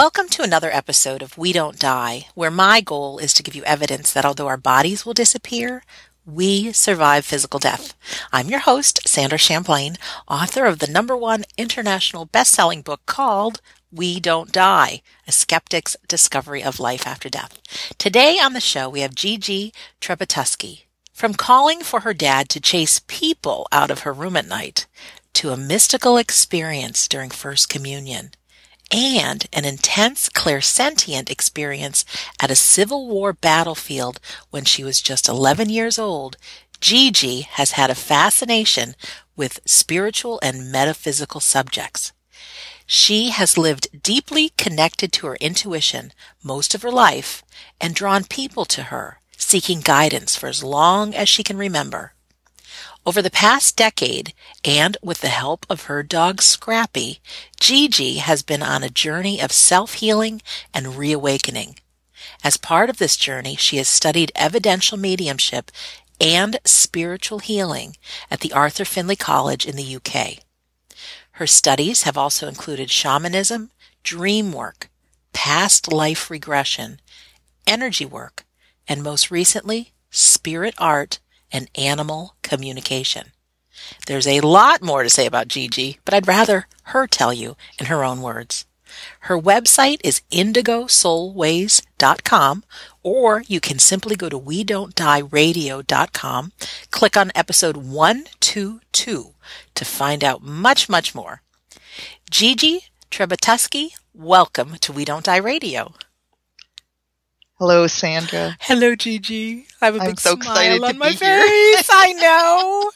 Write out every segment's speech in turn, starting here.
Welcome to another episode of We Don't Die, where my goal is to give you evidence that although our bodies will disappear, we survive physical death. I'm your host, Sandra Champlain, author of the number one international best-selling book called We Don't Die, A Skeptic's Discovery of Life After Death. Today on the show, we have Gigi Trebatoski. From calling for her dad to chase people out of her room at night, to a mystical experience during First Communion, and an intense clairsentient experience at a Civil War battlefield when she was just 11 years old, Gigi has had a fascination with spiritual and metaphysical subjects. She has lived deeply connected to her intuition most of her life and drawn people to her, seeking guidance for as long as she can remember. Over the past decade, and with the help of her dog Scrappy, Gigi has been on a journey of self-healing and reawakening. As part of this journey, she has studied evidential mediumship and spiritual healing at the Arthur Findlay College in the UK. Her studies have also included shamanism, dream work, past life regression, energy work, and most recently, spirit art and animal communication. There's a lot more to say about Gigi, but I'd rather her tell you in her own words. Her website is indigosoulways.com, or you can simply go to we don't die radio.com, click on episode 122 to find out much, much more. Gigi Trebatoski, welcome to We Don't Die Radio. Hello, Sandra. Hello, Gigi. I have a I'm big so smile excited on to my be here. face. I know.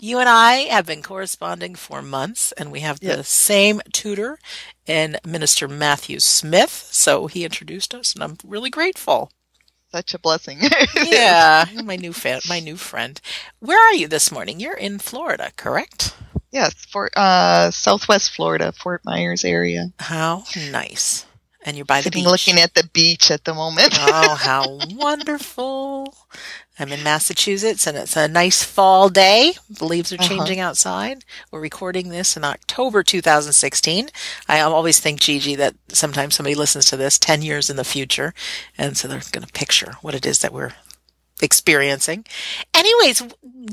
You and I have been corresponding for months, and we have the Yes. same tutor in Minister Matthew Smith. So he introduced us, and I'm really grateful. Such a blessing. Yeah, my new fan, my new friend. Where are you this morning? You're in Florida, correct? yes, for uh, Southwest Florida, Fort Myers area. How nice. And you're by the beach. looking at the beach at the moment. oh, how wonderful. I'm in Massachusetts and it's a nice fall day. The leaves are Uh-huh. changing outside. We're recording this in October 2016. I always think, Gigi, that sometimes somebody listens to this 10 years in the future. And so they're going to picture what it is that we're experiencing. Anyways,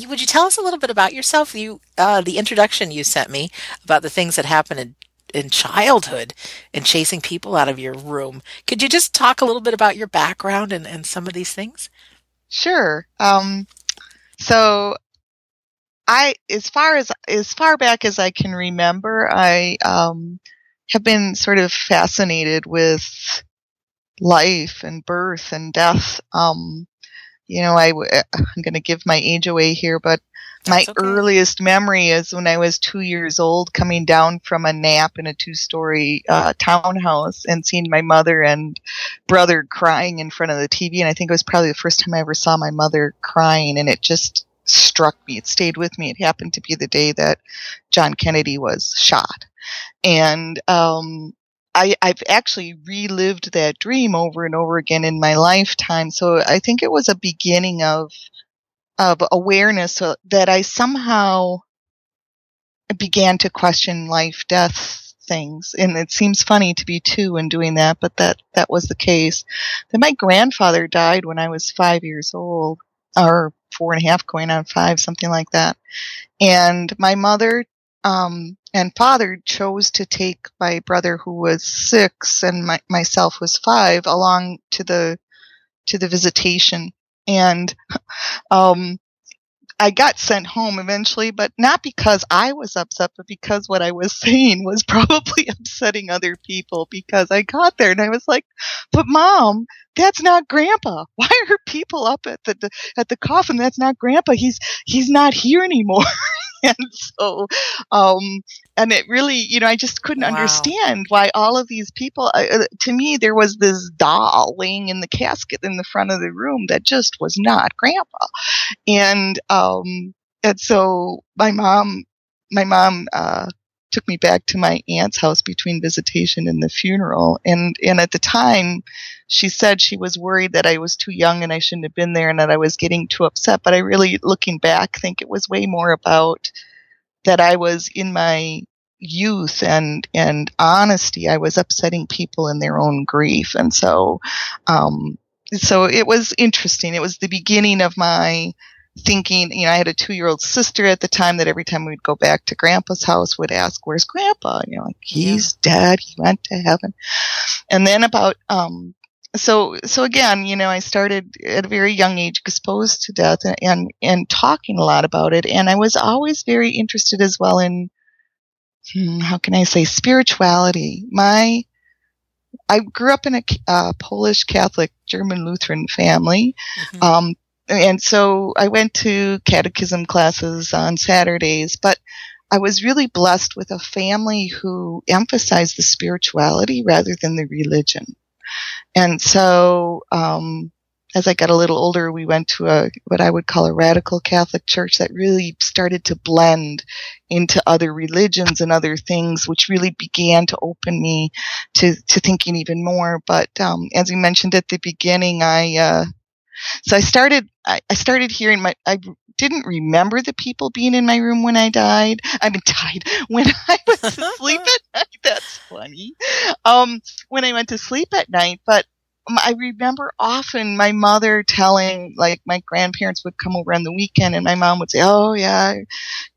would you tell us a little bit about yourself? You, uh, the introduction you sent me about the things that happened in childhood and chasing people out of your room. Could you just talk a little bit about your background and, and some of these things? sure. Um, so I, as far as as far back as I can remember, I um, have been sort of fascinated with life and birth and death. Um, you know, I, I'm going to give my age away here, but my okay. earliest memory is when I was two years old, coming down from a nap in a two-story uh, townhouse and seeing my mother and brother crying in front of the TV. And I think it was probably the first time I ever saw my mother crying, and it just struck me. It stayed with me. It happened to be the day that John Kennedy was shot, and um, I, I've actually relived that dream over and over again in my lifetime. So I think it was a beginning of of awareness that I somehow began to question life, death things. And it seems funny to be two and doing that, but that, that was the case. Then my grandfather died when I was five years old, or four and a half going on five, something like that. And my mother, um, and father chose to take my brother who was six and my, myself was five along to the, to the visitation. And um, I got sent home eventually, but not because I was upset, but because what I was saying was probably upsetting other people. Because I got there and I was like, "But mom, that's not grandpa. Why are people up at the, at the coffin? That's not grandpa. He's he's not here anymore." and so, um, and it really, you know, I just couldn't Wow. understand why all of these people. Uh, uh, to me, there was this doll laying in the casket in the front of the room that just was not grandpa and um and so my mom my mom uh took me back to my aunt's house between visitation and the funeral. And and at the time she said she was worried that I was too young and I shouldn't have been there and that I was getting too upset. But I really looking back think it was way more about that I was in my youth and and honesty, I was upsetting people in their own grief, and so um, so it was interesting. It was the beginning of my thinking, you know, I had a two year old sister at the time that every time we'd go back to grandpa's house would ask, where's grandpa? And, you know, like, he's yeah. dead. He went to heaven. And then about, um, so, so again, you know, I started at a very young age exposed to death and, and, and talking a lot about it. And I was always very interested as well in, hmm, how can I say, spirituality. My, I grew up in a uh, Polish Catholic German Lutheran family. Mm-hmm. Um, and so I went to catechism classes on Saturdays, but I was really blessed with a family who emphasized the spirituality rather than the religion. And so, um, as I got a little older, we went to a what I would call a radical Catholic church that really started to blend into other religions and other things, which really began to open me to to thinking even more. But um, as you mentioned at the beginning, I uh, so I started, I, I started hearing my, I didn't remember the people being in my room when I died. I mean, died when I was asleep at night. That's funny. Um, when I went to sleep at night, but I remember often my mother telling, like, my grandparents would come over on the weekend and my mom would say, Oh, yeah, you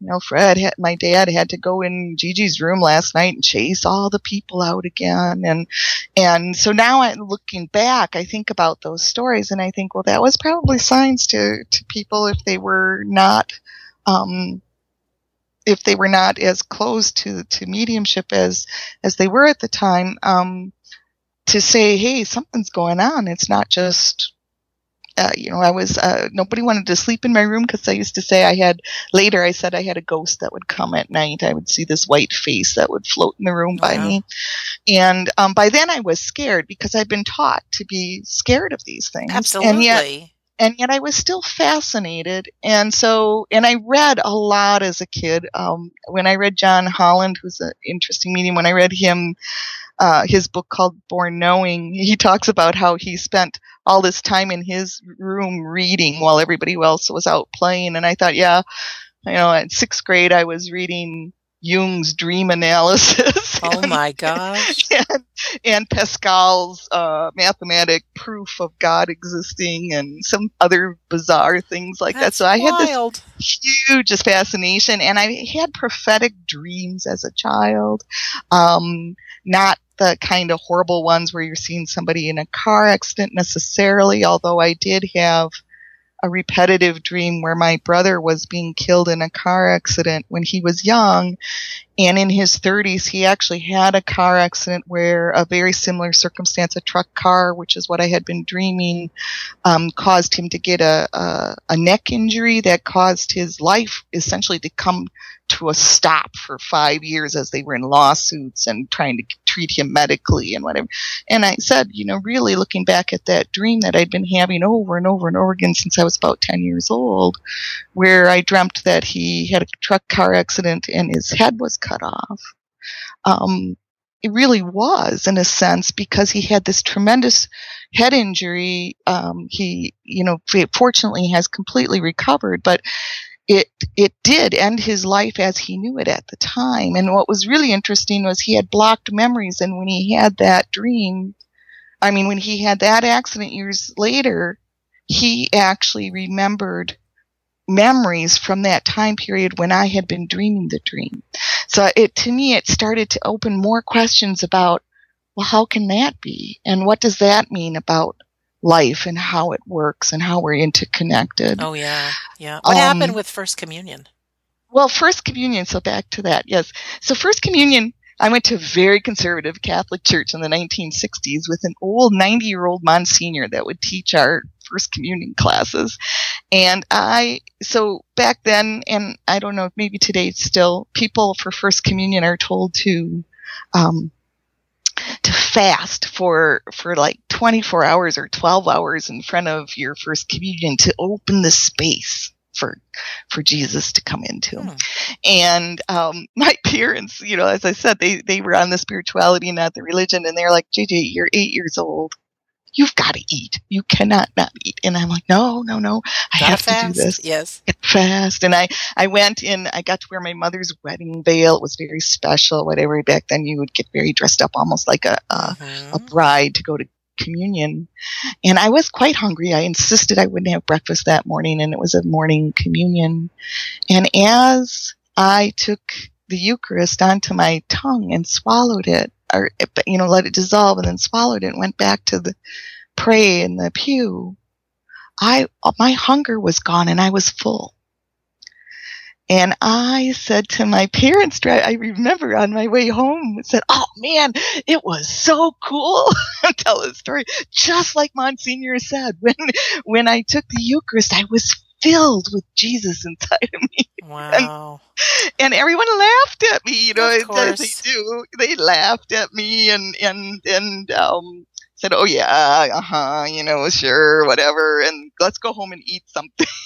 know, Fred, had, my dad had to go in Gigi's room last night and chase all the people out again. And, and so now I, looking back, I think about those stories and I think, well, that was probably signs to, to people if they were not, um, if they were not as close to, to mediumship as, as they were at the time, um, to say, hey, something's going on. It's not just, uh, you know, I was, uh, nobody wanted to sleep in my room because I used to say I had, later I said I had a ghost that would come at night. I would see this white face that would float in the room by me. And um, by then I was scared because I'd been taught to be scared of these things. Absolutely. And yet, and yet I was still fascinated. And so, and I read a lot as a kid. Um, when I read John Holland, who's an interesting medium, when I read him, uh, his book called Born Knowing, he talks about how he spent all this time in his room reading while everybody else was out playing. And I thought, yeah, you know, in sixth grade, I was reading Jung's dream analysis. Oh and, my gosh. And, and Pascal's uh, mathematic proof of God existing and some other bizarre things like That's that. So I wild. had this huge fascination and I had prophetic dreams as a child. Um, not the kind of horrible ones where you're seeing somebody in a car accident necessarily, although I did have a repetitive dream where my brother was being killed in a car accident when he was young. And in his 30s, he actually had a car accident where a very similar circumstance, a truck car, which is what I had been dreaming, um, caused him to get a, a, a neck injury that caused his life essentially to come to a stop for five years as they were in lawsuits and trying to treat him medically and whatever. And I said, you know, really looking back at that dream that I'd been having over and over and over again since I was about 10 years old, where I dreamt that he had a truck car accident and his head was cut off. Um, it really was in a sense because he had this tremendous head injury. Um, he, you know, fortunately has completely recovered, but it it did end his life as he knew it at the time. And what was really interesting was he had blocked memories, and when he had that dream, I mean, when he had that accident years later, he actually remembered memories from that time period when I had been dreaming the dream. So it to me it started to open more questions about well how can that be and what does that mean about life and how it works and how we're interconnected. Oh yeah, yeah. What um, happened with First Communion? Well, First Communion. So back to that. Yes. So First Communion. I went to a very conservative Catholic church in the 1960s with an old 90 year old Monsignor that would teach our First Communion classes. And I, so back then, and I don't know, maybe today still, people for First Communion are told to, um, to fast for for like 24 hours or 12 hours in front of your first communion to open the space for for Jesus to come into. Hmm. And um, my parents, you know, as I said, they they were on the spirituality, not the religion, and they're like, JJ, you're eight years old. You've got to eat. You cannot not eat. And I'm like, no, no, no. I Gotta have fast. to do this. Yes. Get Fast. And I, I went in, I got to wear my mother's wedding veil. It was very special, whatever. Back then you would get very dressed up almost like a, a, a Mhm. bride to go to communion. And I was quite hungry. I insisted I wouldn't have breakfast that morning and it was a morning communion. And as I took the Eucharist onto my tongue and swallowed it, or, you know, let it dissolve and then swallowed it and went back to the pray in the pew, I, my hunger was gone and I was full. And I said to my parents, I remember on my way home, said, "Oh man, it was so cool." Tell a story, just like Monsignor said. When when I took the Eucharist, I was filled with Jesus inside of me, Wow. and everyone laughed at me. You know, Of as course. they do. They laughed at me and and and um, said, "Oh yeah, uh huh, you know, sure, whatever, and let's go home and eat something."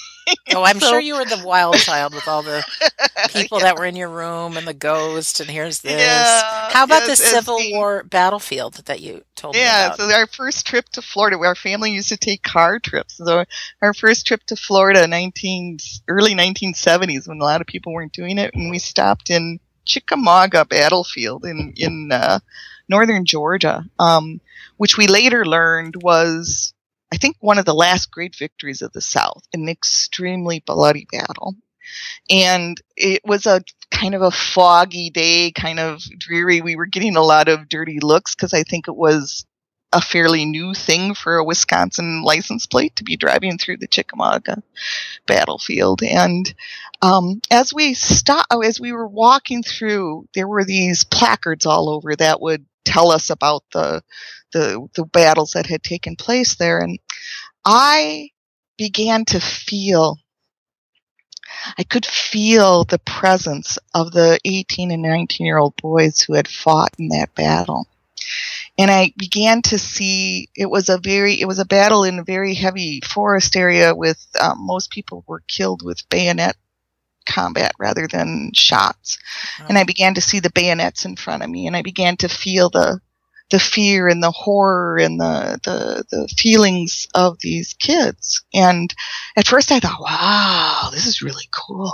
Oh, I'm So- sure you were the wild child with all the people that were in your room and the ghost and here's this. Yeah, How about yes, the Civil the- War battlefield that you told me Yeah, so our first trip to Florida, where our family used to take car trips. So our first trip to Florida, 19 early 1970s, when a lot of people weren't doing it, and we stopped in Chickamauga Battlefield in in uh, northern Georgia, um, which we later learned was, I think, one of the last great victories of the South, an extremely bloody battle. And it was a kind of a foggy day, kind of dreary. We were getting a lot of dirty looks because I think it was a fairly new thing for a Wisconsin license plate to be driving through the Chickamauga battlefield. And um, as we stop, as we were walking through, there were these placards all over that would tell us about the the the battles that had taken place there. And I began to feel. I could feel the presence of the 18 and 19 year old boys who had fought in that battle and I began to see it was a very it was a battle in a very heavy forest area with um, most people were killed with bayonet combat rather than shots. And I began to see the bayonets in front of me and I began to feel the the fear and the horror and the the, the feelings of these kids. And at first I thought wow this is really cool.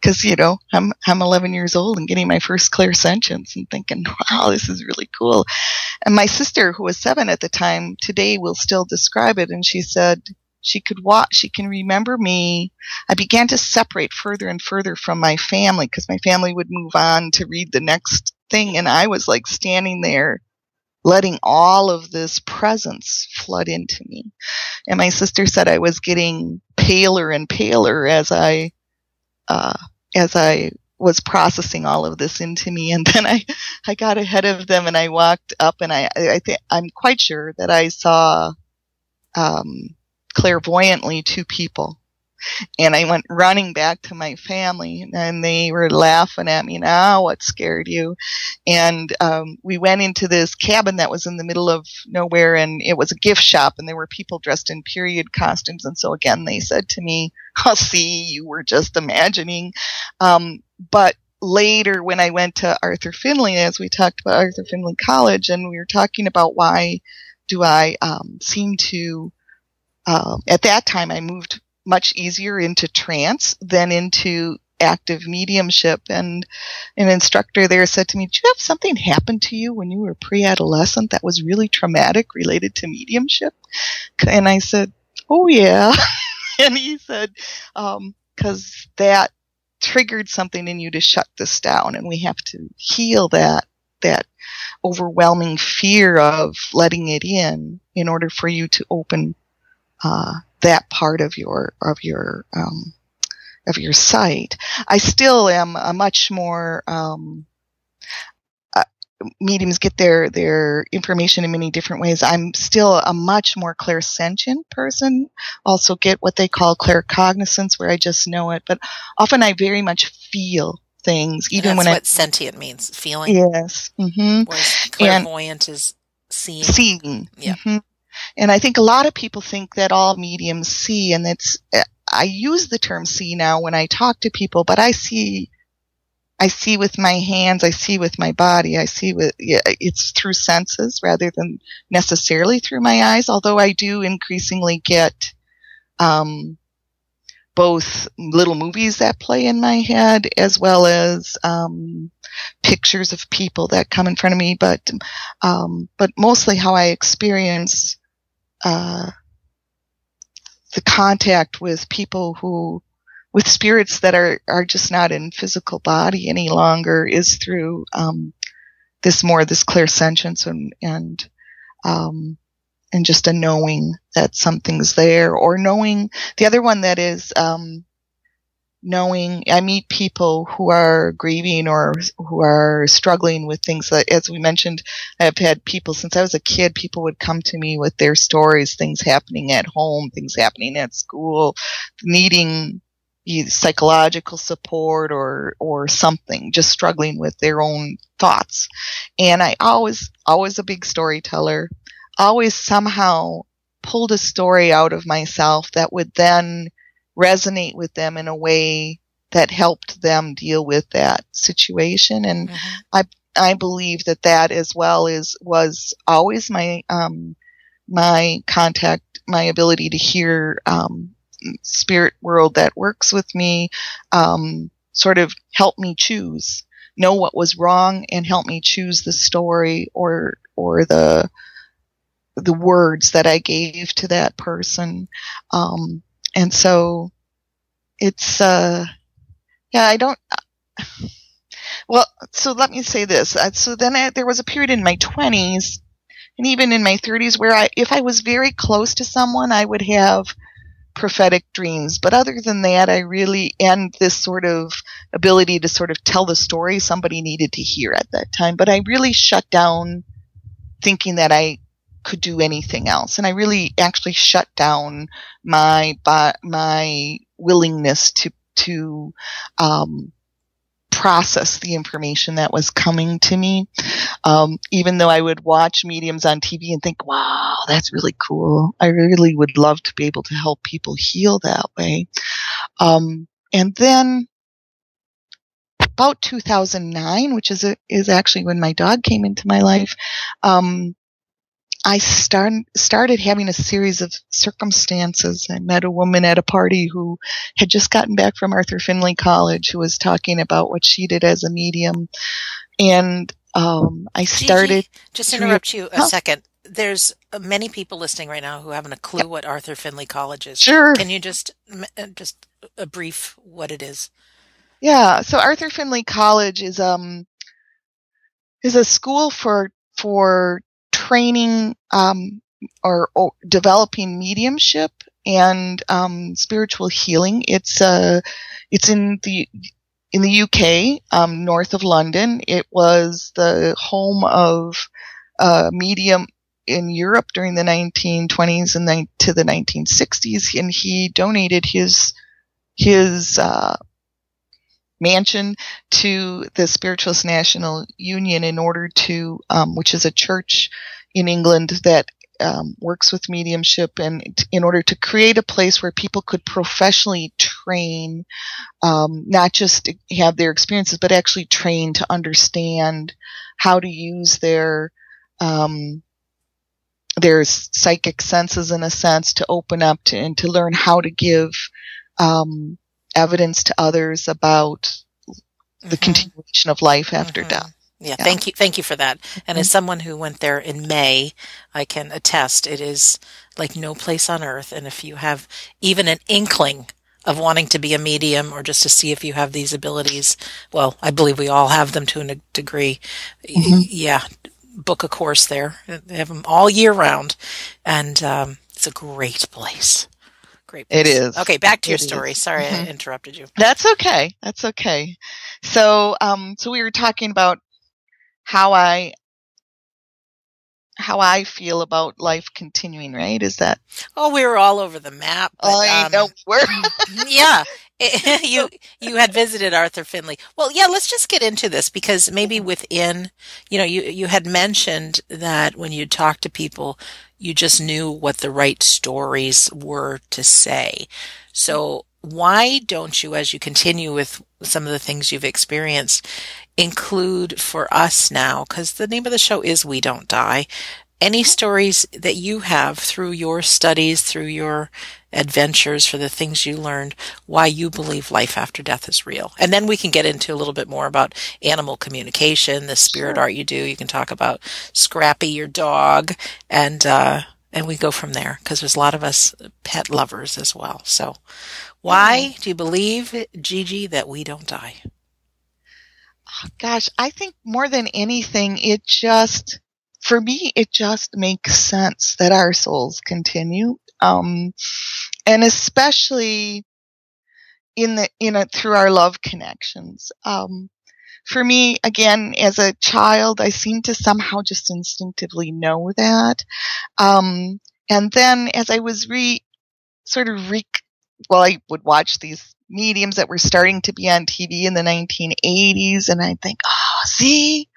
Because you know I'm I'm 11 years old and getting my first clairsentience and thinking wow this is really cool. And my sister, who was seven at the time, today will still describe it. And she said she could watch, she can remember me. I began to separate further and further from my family because my family would move on to read the next thing. And I was like standing there letting all of this presence flood into me. And my sister said I was getting paler and paler as I, uh, as I was processing all of this into me. And then I, I got ahead of them and I walked up and I, I, I think I'm quite sure that I saw, um, clairvoyantly to people. And I went running back to my family and they were laughing at me. Now, what scared you? And, um, we went into this cabin that was in the middle of nowhere and it was a gift shop and there were people dressed in period costumes. And so again, they said to me, I'll see, you were just imagining. Um, but later when I went to Arthur Findlay, as we talked about Arthur Findlay College, and we were talking about why do I um, seem to, um, at that time I moved much easier into trance than into active mediumship. And an instructor there said to me, Did you have something happen to you when you were pre adolescent that was really traumatic related to mediumship? And I said, Oh, yeah. and he said, Because that triggered something in you to shut this down and we have to heal that that overwhelming fear of letting it in in order for you to open uh, that part of your of your um, of your sight. I still am a much more um, uh, mediums get their their information in many different ways. I'm still a much more clairsentient person. Also get what they call claircognizance, where I just know it, but often I very much feel things, even that's when what sentient means, feeling. I yes, hmm Whereas clairvoyant is seeing. seeing. Yeah. hmm And I think a lot of people think that all mediums see, and it's, I use the term see now when I talk to people, but I see I see with my hands, I see with my body, I see with, yeah, it's through senses rather than necessarily through my eyes, although I do increasingly get, um, both little movies that play in my head as well as um, pictures of people that come in front of me, but um, but mostly how I experience uh, the contact with people who with spirits that are are just not in physical body any longer is through um, this more this clear clairsentience and and um, and just a knowing that something's there or knowing the other one that is um, knowing I meet people who are grieving or who are struggling with things that, as we mentioned, I've had people since I was a kid, people would come to me with their stories, things happening at home, things happening at school, needing psychological support or, or something, just struggling with their own thoughts. And I always, always a big storyteller, always somehow pulled a story out of myself that would then resonate with them in a way that helped them deal with that situation. And mm-hmm. I, I believe that that as well is, was always my, um, my contact, my ability to hear, um, spirit world that works with me, um, sort of help me choose, know what was wrong and help me choose the story or, or the, the words that I gave to that person. Um, and so it's, uh, yeah, I don't, well, so let me say this. Uh, so then I, there was a period in my 20s and even in my 30s where I, if I was very close to someone, I would have prophetic dreams. But other than that, I really, and this sort of ability to sort of tell the story somebody needed to hear at that time. But I really shut down thinking that I could do anything else. And I really actually shut down my, my willingness to, to, um, process the information that was coming to me. Um, even though I would watch mediums on TV and think, wow, that's really cool. I really would love to be able to help people heal that way. Um, and then about 2009, which is a, is actually when my dog came into my life, um, I start, started having a series of circumstances. I met a woman at a party who had just gotten back from Arthur Findlay College who was talking about what she did as a medium. And um, I started. Gigi, just interrupt you a second. There's many people listening right now who haven't a clue yep. what Arthur Findlay College is. Sure. Can you just uh, just a brief what it is? Yeah. So Arthur Findlay College is um is a school for for training um, or, or, developing mediumship and um, spiritual healing. It's uh, it's in the in the UK, um, north of London. It was the home of uh, medium in Europe during the 1920s and then to the 1960s, and he donated his his uh, mansion to the Spiritualist National Union in order to, um, which is a church in England that um, works with mediumship and t- in order to create a place where people could professionally train, um, not just have their experiences, but actually train to understand how to use their um, their psychic senses in a sense to open up to and to learn how to give um, evidence to others about the mm-hmm. continuation of life after mm-hmm. death. Yeah, yeah, thank you, thank you for that. And mm-hmm. as someone who went there in May, I can attest it is like no place on earth. And if you have even an inkling of wanting to be a medium or just to see if you have these abilities, well, I believe we all have them to a degree. Mm-hmm. Yeah, book a course there. They have them all year round, and um, it's a great place. Great. Place. It is. Okay, back to your story. Is. Sorry, mm-hmm. I interrupted you. That's okay. That's okay. So, um, so we were talking about how I how I feel about life continuing, right? Is that? Oh, we were all over the map. But, I um, know. We're yeah. you you had visited Arthur Findlay. Well, yeah. Let's just get into this because maybe mm-hmm. within, you know, you you had mentioned that when you talk to people, you just knew what the right stories were to say. So why don't you, as you continue with some of the things you've experienced, include for us now, because the name of the show is We Don't Die, any stories that you have through your studies, through your adventures, for the things you learned, why you believe life after death is real. And then we can get into a little bit more about animal communication, the spirit sure. art you do. You can talk about Scrappy, your dog, and, uh, and we go from there because there's a lot of us pet lovers as well. So, why do you believe, Gigi, that we don't die? Oh, gosh, I think more than anything, it just for me, it just makes sense that our souls continue. Um, and especially in the, in a, through our love connections. Um, for me, again, as a child, I seem to somehow just instinctively know that. Um, and then as I was re, sort of re, well, I would watch these mediums that were starting to be on TV in the 1980s, and I'd think, oh, see,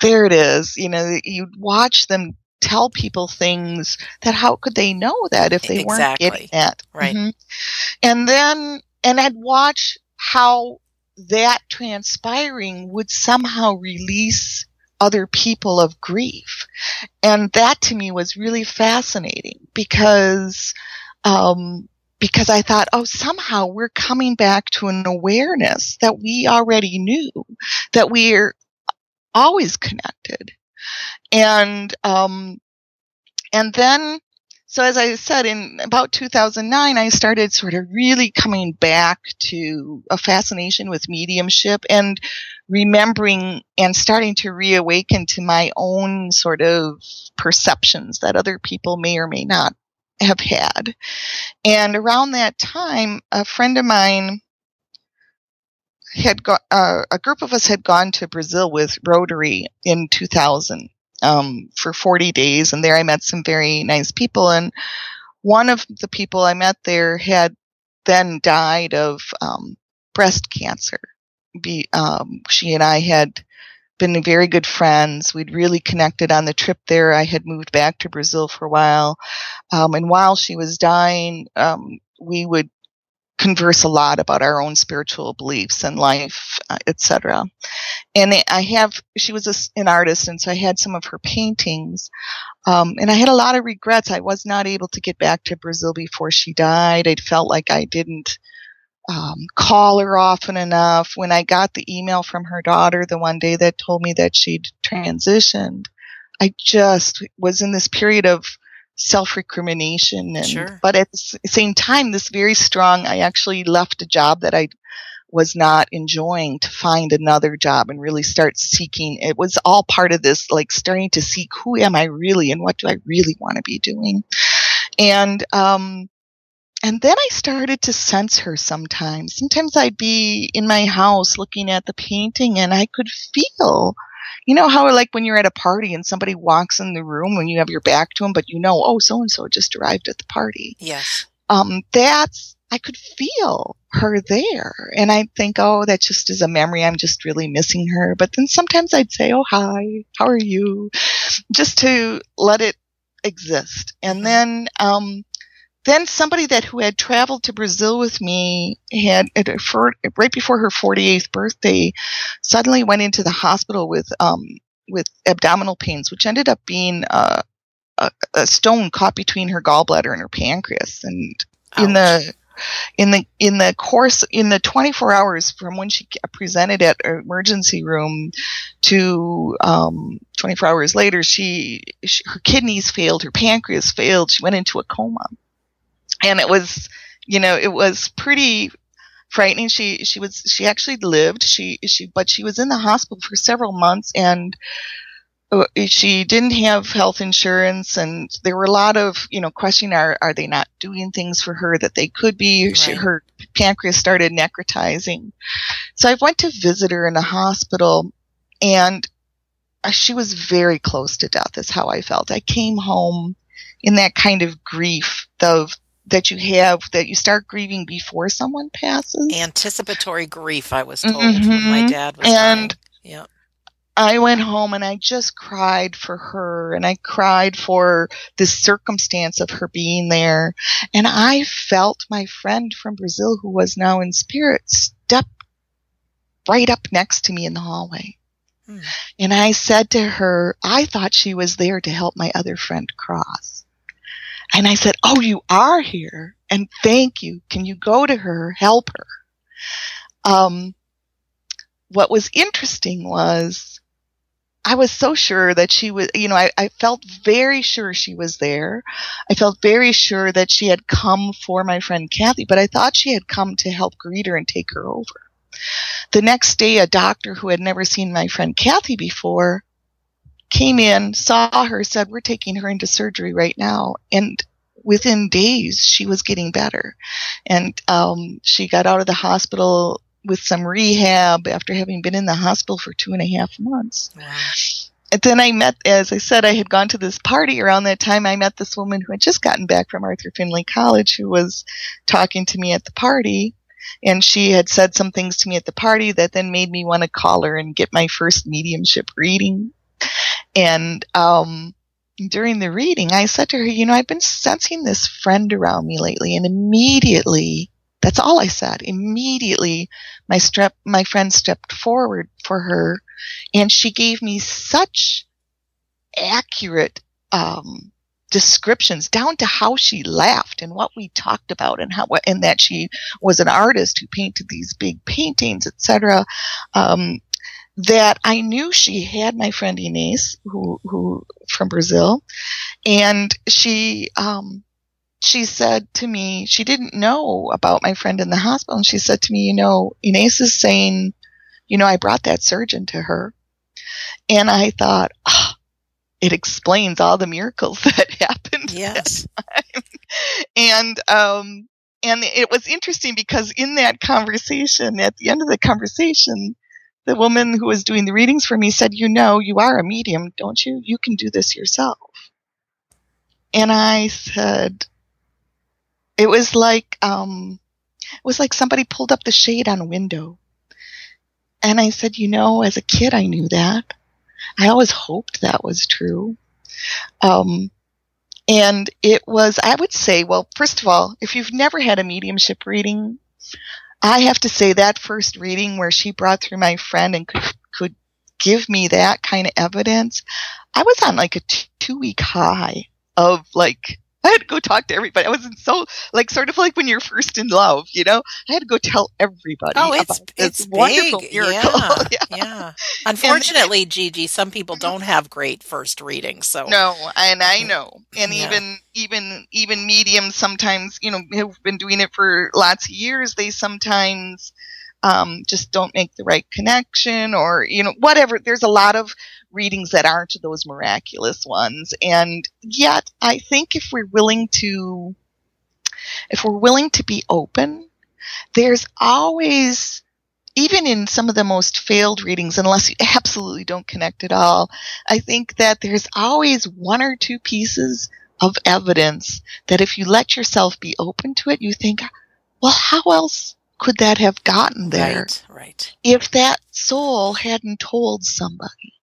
there it is. You know, you'd watch them tell people things that how could they know that if they exactly. weren't getting that? Right. Mm-hmm. And then, and I'd watch how that transpiring would somehow release other people of grief. And that to me was really fascinating because, um, because I thought, oh, somehow we're coming back to an awareness that we already knew, that we're always connected. And, um, and then, so as I said, in about 2009, I started sort of really coming back to a fascination with mediumship and remembering and starting to reawaken to my own sort of perceptions that other people may or may not have had. And around that time, a friend of mine had got uh, a group of us had gone to Brazil with Rotary in 2000 um, for 40 days, and there I met some very nice people. And one of the people I met there had then died of um, breast cancer. Be, um, she and I had been very good friends. We'd really connected on the trip there. I had moved back to Brazil for a while, um, and while she was dying, um, we would converse a lot about our own spiritual beliefs and life, uh, etc. And I have, she was a, an artist, and so I had some of her paintings. Um, and I had a lot of regrets. I was not able to get back to Brazil before she died. I felt like I didn't um, call her often enough. When I got the email from her daughter the one day that told me that she'd transitioned, I just was in this period of self-recrimination and sure. but at the same time this very strong i actually left a job that i was not enjoying to find another job and really start seeking it was all part of this like starting to seek who am i really and what do i really want to be doing and um and then I started to sense her sometimes. Sometimes I'd be in my house looking at the painting and I could feel you know how like when you're at a party and somebody walks in the room when you have your back to them, but you know, oh, so and so just arrived at the party. Yes. Um, that's I could feel her there, and I think, oh, that just is a memory. I'm just really missing her. But then sometimes I'd say, oh, hi, how are you, just to let it exist. And mm-hmm. then um, then somebody that who had traveled to Brazil with me had right before her 48th birthday suddenly went into the hospital with um, with abdominal pains, which ended up being a, a, a, stone caught between her gallbladder and her pancreas. And Ouch. in the in the in the course in the 24 hours from when she presented at emergency room to um, 24 hours later, she, she her kidneys failed, her pancreas failed, she went into a coma and it was, you know, it was pretty frightening. She she was she actually lived. She she but she was in the hospital for several months and uh, she didn't have health insurance and there were a lot of you know questioning are are they not doing things for her that they could be right. she, her pancreas started necrotizing so i went to visit her in the hospital and uh, she was very close to death is how i felt i came home in that kind of grief of that you have that you start grieving before someone passes. Anticipatory grief, I was told mm-hmm. when my dad was and dying. Yeah. I went home and I just cried for her and I cried for the circumstance of her being there. And I felt my friend from Brazil who was now in spirit step right up next to me in the hallway. Hmm. And I said to her, I thought she was there to help my other friend cross. And I said, Oh, you are here and thank you. Can you go to her, help her? Um, what was interesting was I was so sure that she was, you know, I, I, felt very sure she was there. I felt very sure that she had come for my friend Kathy, but I thought she had come to help greet her and take her over. The next day, a doctor who had never seen my friend Kathy before came in, saw her, said, We're taking her into surgery right now. And within days, she was getting better. And um, she got out of the hospital with some rehab after having been in the hospital for two and a half months. Wow. And then I met, as I said, I had gone to this party around that time. I met this woman who had just gotten back from Arthur Findlay College who was talking to me at the party. And she had said some things to me at the party that then made me want to call her and get my first mediumship reading. And, um, during the reading, I said to her, you know, I've been sensing this friend around me lately. And immediately that's all I said. Immediately, my step, my friend stepped forward for her, and she gave me such accurate um, descriptions down to how she laughed and what we talked about and how and that she was an artist who painted these big paintings, etc. Um, that I knew she had my friend Inês, who who from Brazil, and she um, she said to me, she didn't know about my friend in the hospital. And she said to me, you know, Inês is saying, you know, I brought that surgeon to her. And I thought, oh, it explains all the miracles that happened. Yes. and, um, and it was interesting because in that conversation, at the end of the conversation, the woman who was doing the readings for me said, you know, you are a medium, don't you? You can do this yourself. And I said, it was like um, it was like somebody pulled up the shade on a window. And I said, you know, as a kid, I knew that. I always hoped that was true. Um, and it was, I would say, well, first of all, if you've never had a mediumship reading, I have to say that first reading where she brought through my friend and could, could give me that kind of evidence, I was on like a t- two week high of like I had to go talk to everybody. I was in so like sort of like when you're first in love, you know. I had to go tell everybody. Oh, it's it's wonderful big. miracle. Yeah, yeah. yeah. Unfortunately, and, Gigi, some people don't have great first readings. So no, and I know, and yeah. even even even mediums sometimes, you know, have been doing it for lots of years. They sometimes um, just don't make the right connection or, you know, whatever. There's a lot of readings that aren't those miraculous ones. And yet I think if we're willing to, if we're willing to be open, there's always, even in some of the most failed readings, unless you absolutely don't connect at all, I think that there's always one or two pieces of evidence that if you let yourself be open to it, you think, well, how else could that have gotten there? Right, right. If that soul hadn't told somebody.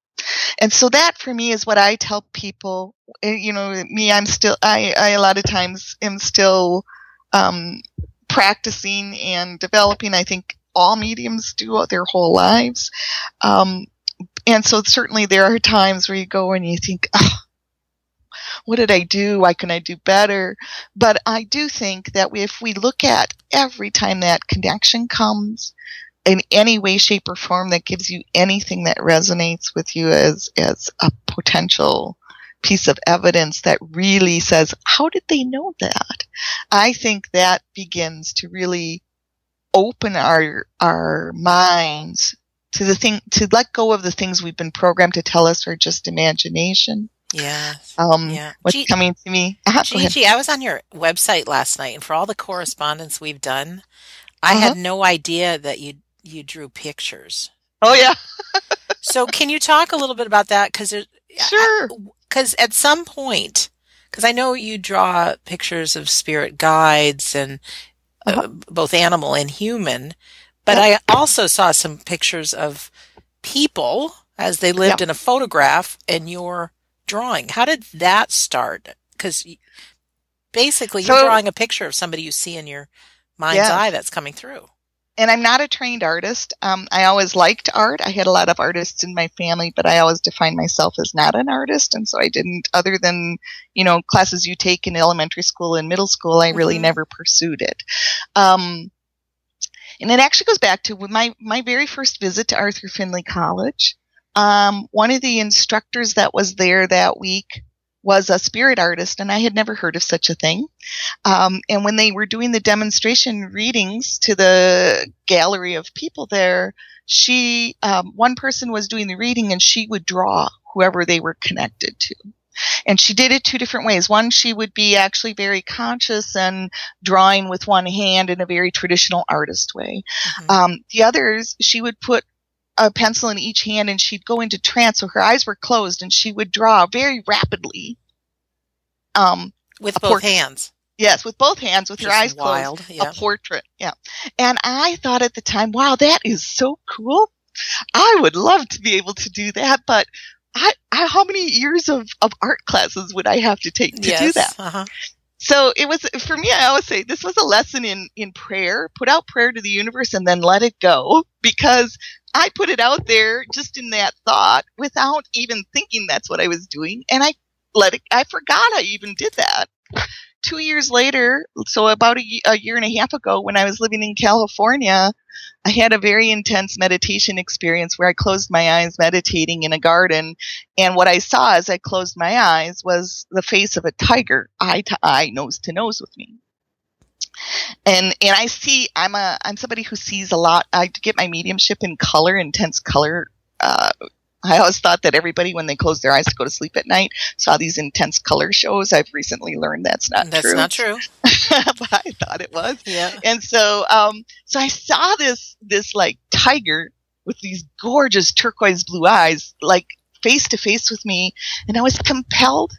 And so that for me is what I tell people. Eh, you know, me, I'm still, I, I a lot of times am still, um, practicing and developing. I think all mediums do their whole lives. Um, and so certainly there are times where you go and you think, oh, what did I do? Why can I do better? But I do think that if we look at every time that connection comes in any way, shape, or form that gives you anything that resonates with you as, as a potential piece of evidence that really says, how did they know that? I think that begins to really open our, our minds to the thing, to let go of the things we've been programmed to tell us are just imagination yeah. Um, yeah. What's G- coming to me? Uh-huh, Gigi, I was on your website last night, and for all the correspondence we've done, I uh-huh. had no idea that you you drew pictures. Oh yeah. so can you talk a little bit about that? Because sure. Because at some point, because I know you draw pictures of spirit guides and uh, uh-huh. both animal and human, but I also saw some pictures of people as they lived in a photograph and you're drawing. How did that start? Because basically, you're drawing a picture of somebody you see in your mind's yes. eye that's coming through and I'm not a trained artist. Um, I always liked art. I had a lot of artists in my family, but I always defined myself as not an artist, and so I didn't. Other than you know classes you take in elementary school and middle school, I really mm-hmm. never pursued it. Um, and it actually goes back to my my very first visit to Arthur Findlay College. Um, one of the instructors that was there that week was a spirit artist, and I had never heard of such a thing. Um, and when they were doing the demonstration readings to the gallery of people there, she, um, one person was doing the reading, and she would draw whoever they were connected to. And she did it two different ways. One, she would be actually very conscious and drawing with one hand in a very traditional artist way. Mm-hmm. Um, the others, she would put a pencil in each hand and she'd go into trance. So her eyes were closed and she would draw very rapidly. Um, with both portrait. hands. Yes, with both hands, with Just her eyes wild, closed. Yeah. A portrait. Yeah. And I thought at the time, wow, that is so cool. I would love to be able to do that, but I, I how many years of, of art classes would I have to take to yes, do that? Uh-huh. So it was for me. I always say this was a lesson in in prayer. Put out prayer to the universe and then let it go because I put it out there just in that thought without even thinking that's what I was doing. And I let it, I forgot I even did that. Two years later, so about a, a year and a half ago, when I was living in California, I had a very intense meditation experience where I closed my eyes meditating in a garden. And what I saw as I closed my eyes was the face of a tiger, eye to eye, nose to nose with me and and I see I'm a I'm somebody who sees a lot. I get my mediumship in color, intense color. Uh, I always thought that everybody, when they close their eyes to go to sleep at night, saw these intense color shows. I've recently learned that's not that's true. That's not true. but I thought it was. Yeah. And so, um, so I saw this this like tiger with these gorgeous turquoise blue eyes, like face to face with me, and I was compelled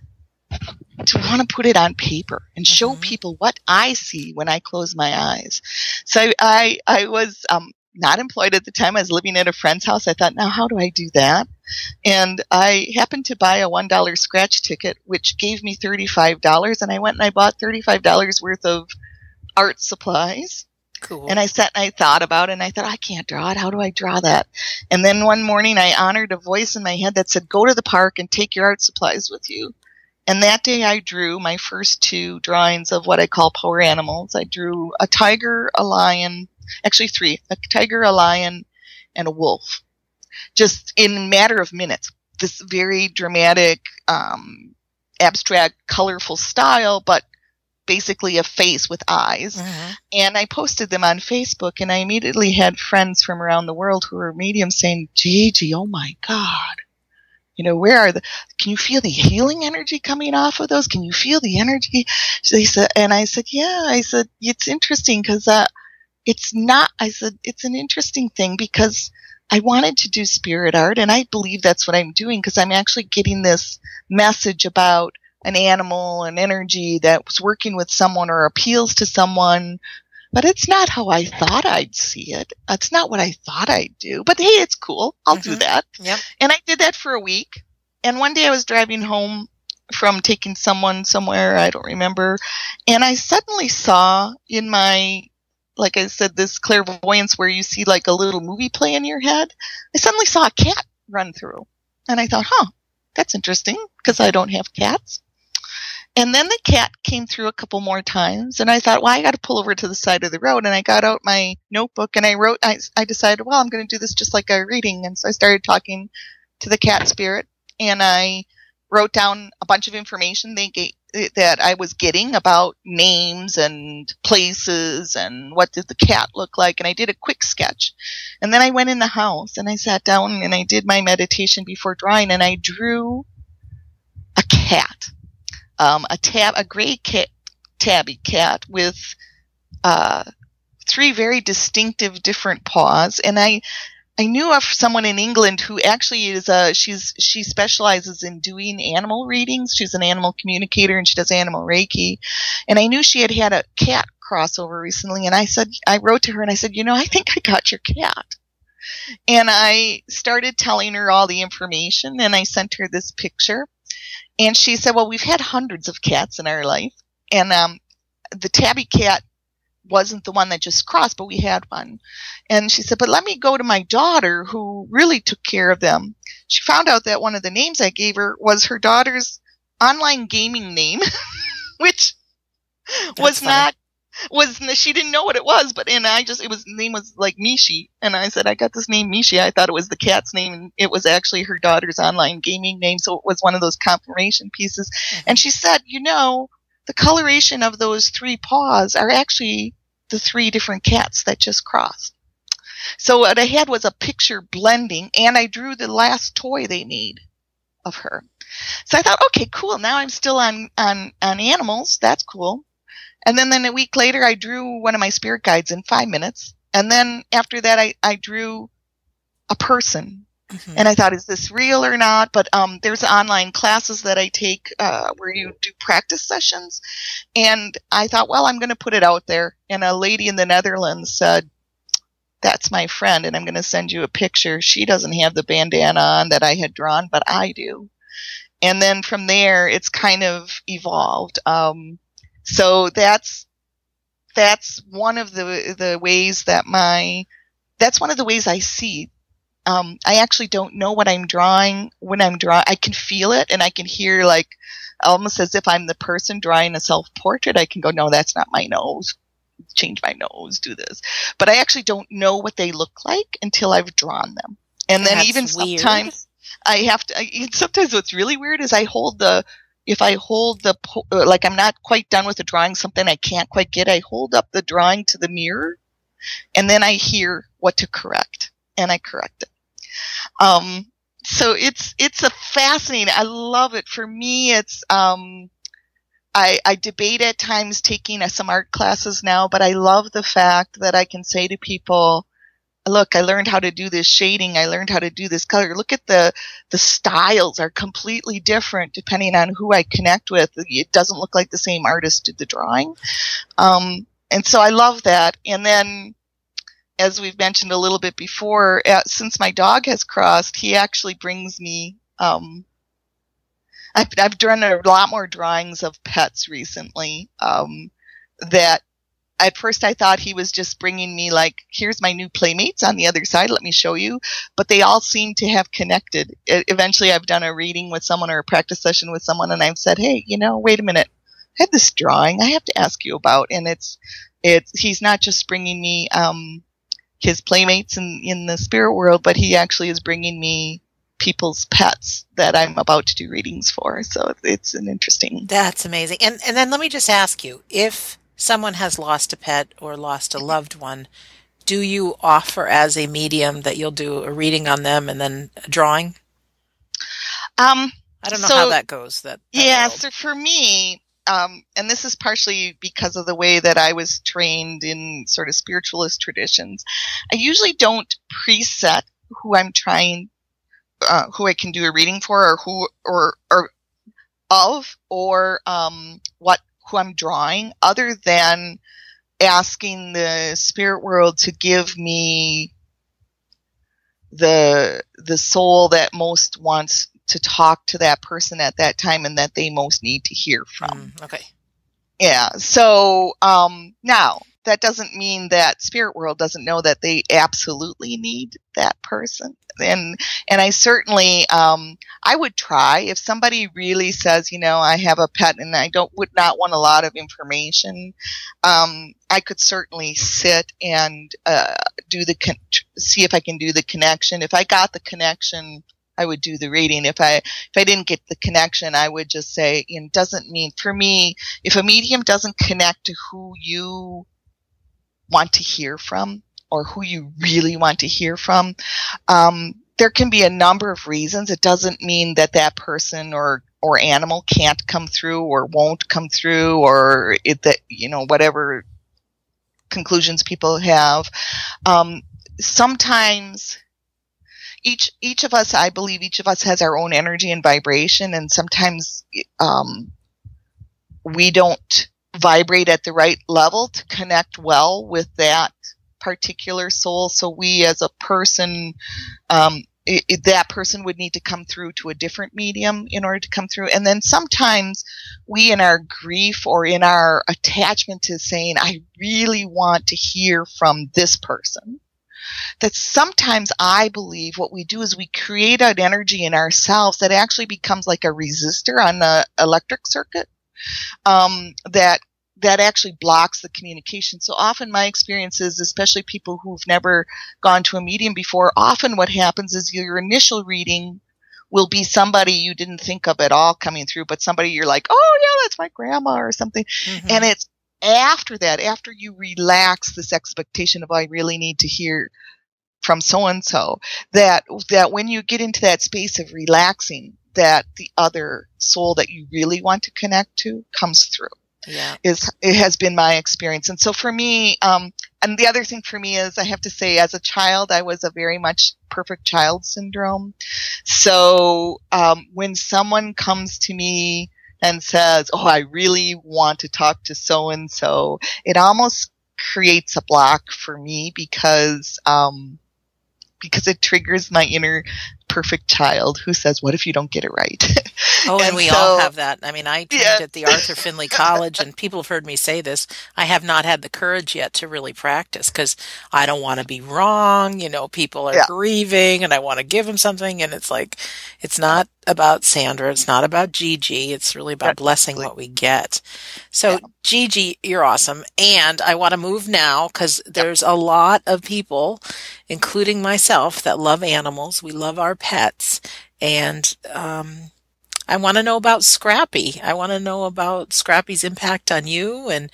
to want to put it on paper and show mm-hmm. people what I see when I close my eyes. So I, I was, um, not employed at the time. I was living at a friend's house. I thought, now how do I do that? And I happened to buy a $1 scratch ticket, which gave me $35. And I went and I bought $35 worth of art supplies. Cool. And I sat and I thought about it and I thought, I can't draw it. How do I draw that? And then one morning I honored a voice in my head that said, go to the park and take your art supplies with you. And that day I drew my first two drawings of what I call power animals. I drew a tiger, a lion, actually three, a tiger, a lion, and a wolf. Just in a matter of minutes. This very dramatic, um, abstract, colorful style, but basically a face with eyes. Mm-hmm. And I posted them on Facebook and I immediately had friends from around the world who were mediums saying, Gigi, oh my God you know, where are the, can you feel the healing energy coming off of those? Can you feel the energy? They said, and I said, yeah, I said, it's interesting because, uh, it's not, I said, it's an interesting thing because I wanted to do spirit art and I believe that's what I'm doing because I'm actually getting this message about an animal, an energy that was working with someone or appeals to someone but it's not how I thought I'd see it. It's not what I thought I'd do. But hey, it's cool. I'll mm-hmm. do that. Yep. And I did that for a week. And one day I was driving home from taking someone somewhere, I don't remember, and I suddenly saw in my like I said, this clairvoyance where you see like a little movie play in your head. I suddenly saw a cat run through. And I thought, huh, that's interesting because I don't have cats. And then the cat came through a couple more times, and I thought, well, I got to pull over to the side of the road. And I got out my notebook and I wrote, I, I decided, well, I'm going to do this just like a reading. And so I started talking to the cat spirit, and I wrote down a bunch of information they gave, that I was getting about names and places and what did the cat look like. And I did a quick sketch. And then I went in the house and I sat down and I did my meditation before drawing and I drew a cat um, a tab, a gray cat, tabby cat with uh, three very distinctive different paws, and I. I knew of someone in England who actually is a she's she specializes in doing animal readings. She's an animal communicator and she does animal reiki. And I knew she had had a cat crossover recently and I said I wrote to her and I said, "You know, I think I got your cat." And I started telling her all the information and I sent her this picture. And she said, well, we've had hundreds of cats in our life. And, um, the tabby cat wasn't the one that just crossed, but we had one. And she said, but let me go to my daughter who really took care of them. She found out that one of the names I gave her was her daughter's online gaming name, which That's was funny. not was she didn't know what it was, but and I just it was name was like Mishi, and I said I got this name Mishi. I thought it was the cat's name, and it was actually her daughter's online gaming name, so it was one of those confirmation pieces. Mm-hmm. And she said, you know, the coloration of those three paws are actually the three different cats that just crossed. So what I had was a picture blending, and I drew the last toy they made of her. So I thought, okay, cool. Now I'm still on on on animals. That's cool. And then then a week later, I drew one of my spirit guides in five minutes. And then after that, I I drew a person Mm-hmm. And I thought, is this real or not? But um, there's online classes that I take uh, where you do practice sessions. And I thought, well, I'm going to put it out there. And a lady in the Netherlands said, that's my friend, and I'm going to send you a picture. She doesn't have the bandana on that I had drawn, but I do. And then from there, it's kind of evolved. Um, so that's that's one of the the ways that my that's one of the ways I see um, I actually don't know what I'm drawing when I'm drawing. I can feel it and I can hear like almost as if I'm the person drawing a self portrait. I can go, no, that's not my nose. Change my nose, do this. But I actually don't know what they look like until I've drawn them. And then that's even weird. sometimes I have to, I, sometimes what's really weird is I hold the, if I hold the, uh, like I'm not quite done with the drawing, something I can't quite get, I hold up the drawing to the mirror and then I hear what to correct and I correct it. Um, so it's it's a fascinating. I love it. For me, it's um, I, I debate at times taking some art classes now, but I love the fact that I can say to people, look, I learned how to do this shading. I learned how to do this color. Look at the, the styles are completely different depending on who I connect with. It doesn't look like the same artist did the drawing. Um, and so I love that. And then as we've mentioned a little bit before, uh, since my dog has crossed, he actually brings me. Um, I've, I've done a lot more drawings of pets recently. Um, that at first I thought he was just bringing me like, here's my new playmates on the other side. Let me show you. But they all seem to have connected. Eventually, I've done a reading with someone or a practice session with someone, and I've said, hey, you know, wait a minute. I have this drawing I have to ask you about, and it's it's he's not just bringing me um, his playmates in, in the spirit world, but he actually is bringing me people's pets that I'm about to do readings for. So it's an interesting. That's amazing. And and then let me just ask you, if someone has lost a pet or lost a loved one, do you offer as a medium that you'll do a reading on them and then a drawing? Um, I don't know so, how that goes. That, that yeah. world. So for me, um, and this is partially because of the way that I was trained in sort of spiritualist traditions. I usually don't preset who I'm trying, uh, who I can do a reading for, or who, or or of, or um, what who I'm drawing, other than asking the spirit world to give me the the soul that most wants to talk to that person at that time and that they most need to hear from. Mm, okay. Yeah. So um, now that doesn't mean that spirit world doesn't know that they absolutely need that person. And and i certainly um i would try. If somebody really says you know i have a pet and i don't would not want a lot of information um i could certainly sit and uh do the con- see if i can do the connection. If i got the connection I would do the reading. If I if I didn't get the connection, I would just say, know, doesn't mean for me, if a medium doesn't connect to who you want to hear from or who you really want to hear from, um, there can be a number of reasons. It doesn't mean that that person or or animal can't come through or won't come through or it that you know whatever conclusions people have. Um, sometimes each each of us, I believe, each of us has our own energy and vibration, and sometimes um, we don't vibrate at the right level to connect well with that particular soul. So we as a person, um, it, it, that person would need to come through to a different medium in order to come through. And then sometimes we, in our grief or in our attachment to saying, I really want to hear from this person, that sometimes I believe what we do is we create an energy in ourselves that actually becomes like a resistor on the electric circuit um, that that actually blocks the communication. So often my experience is, especially people who've never gone to a medium before, often what happens is your initial reading will be somebody you didn't think of at all coming through, but somebody you're like, oh yeah, that's my grandma or something. Mm-hmm. And it's after that, after you relax this expectation of I really need to hear from so and so, that that when you get into that space of relaxing, that the other soul that you really want to connect to comes through yeah. is it has been my experience. And so for me, um, and the other thing for me is I have to say, as a child, I was a very much perfect child syndrome. So um, when someone comes to me and says, "Oh, I really want to talk to so and so," it almost creates a block for me because um, because it triggers my inner perfect child who says, "What if you don't get it right?" Oh, and, and we so, all have that. I mean, I trained yeah. at the Arthur Findlay College, and people have heard me say this. I have not had the courage yet to really practice because I don't want to be wrong. You know, people are yeah. grieving, and I want to give them something, and it's like, it's not about Sandra. It's not about Gigi. It's really about blessing what we get. So, yeah. Gigi, you're awesome. And I want to move now because there's a lot of people, including myself, that love animals. We love our pets. And, um, I want to know about Scrappy. I want to know about Scrappy's impact on you and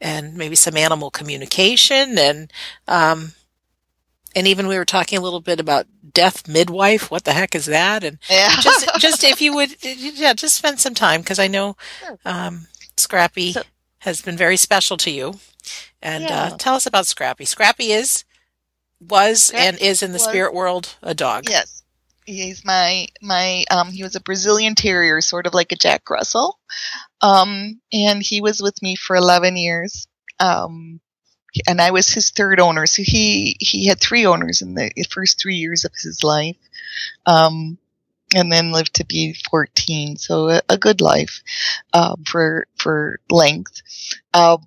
and maybe some animal communication and um and even we were talking a little bit about death midwife. What the heck is that? And yeah. just just if you would yeah, just spend some time because I know um Scrappy so, has been very special to you. And uh, yeah. uh, tell us about Scrappy. Scrappy is was Scrappy and is in the was, spirit world a dog. Yes he's my my um he was a Brazilian terrier, sort of like a Jack Russell. Um and he was with me for 11 years. Um and I was his third owner. So he he had three owners in the first 3 years of his life. Um and then lived to be 14. So a, a good life um, for for length. Uh,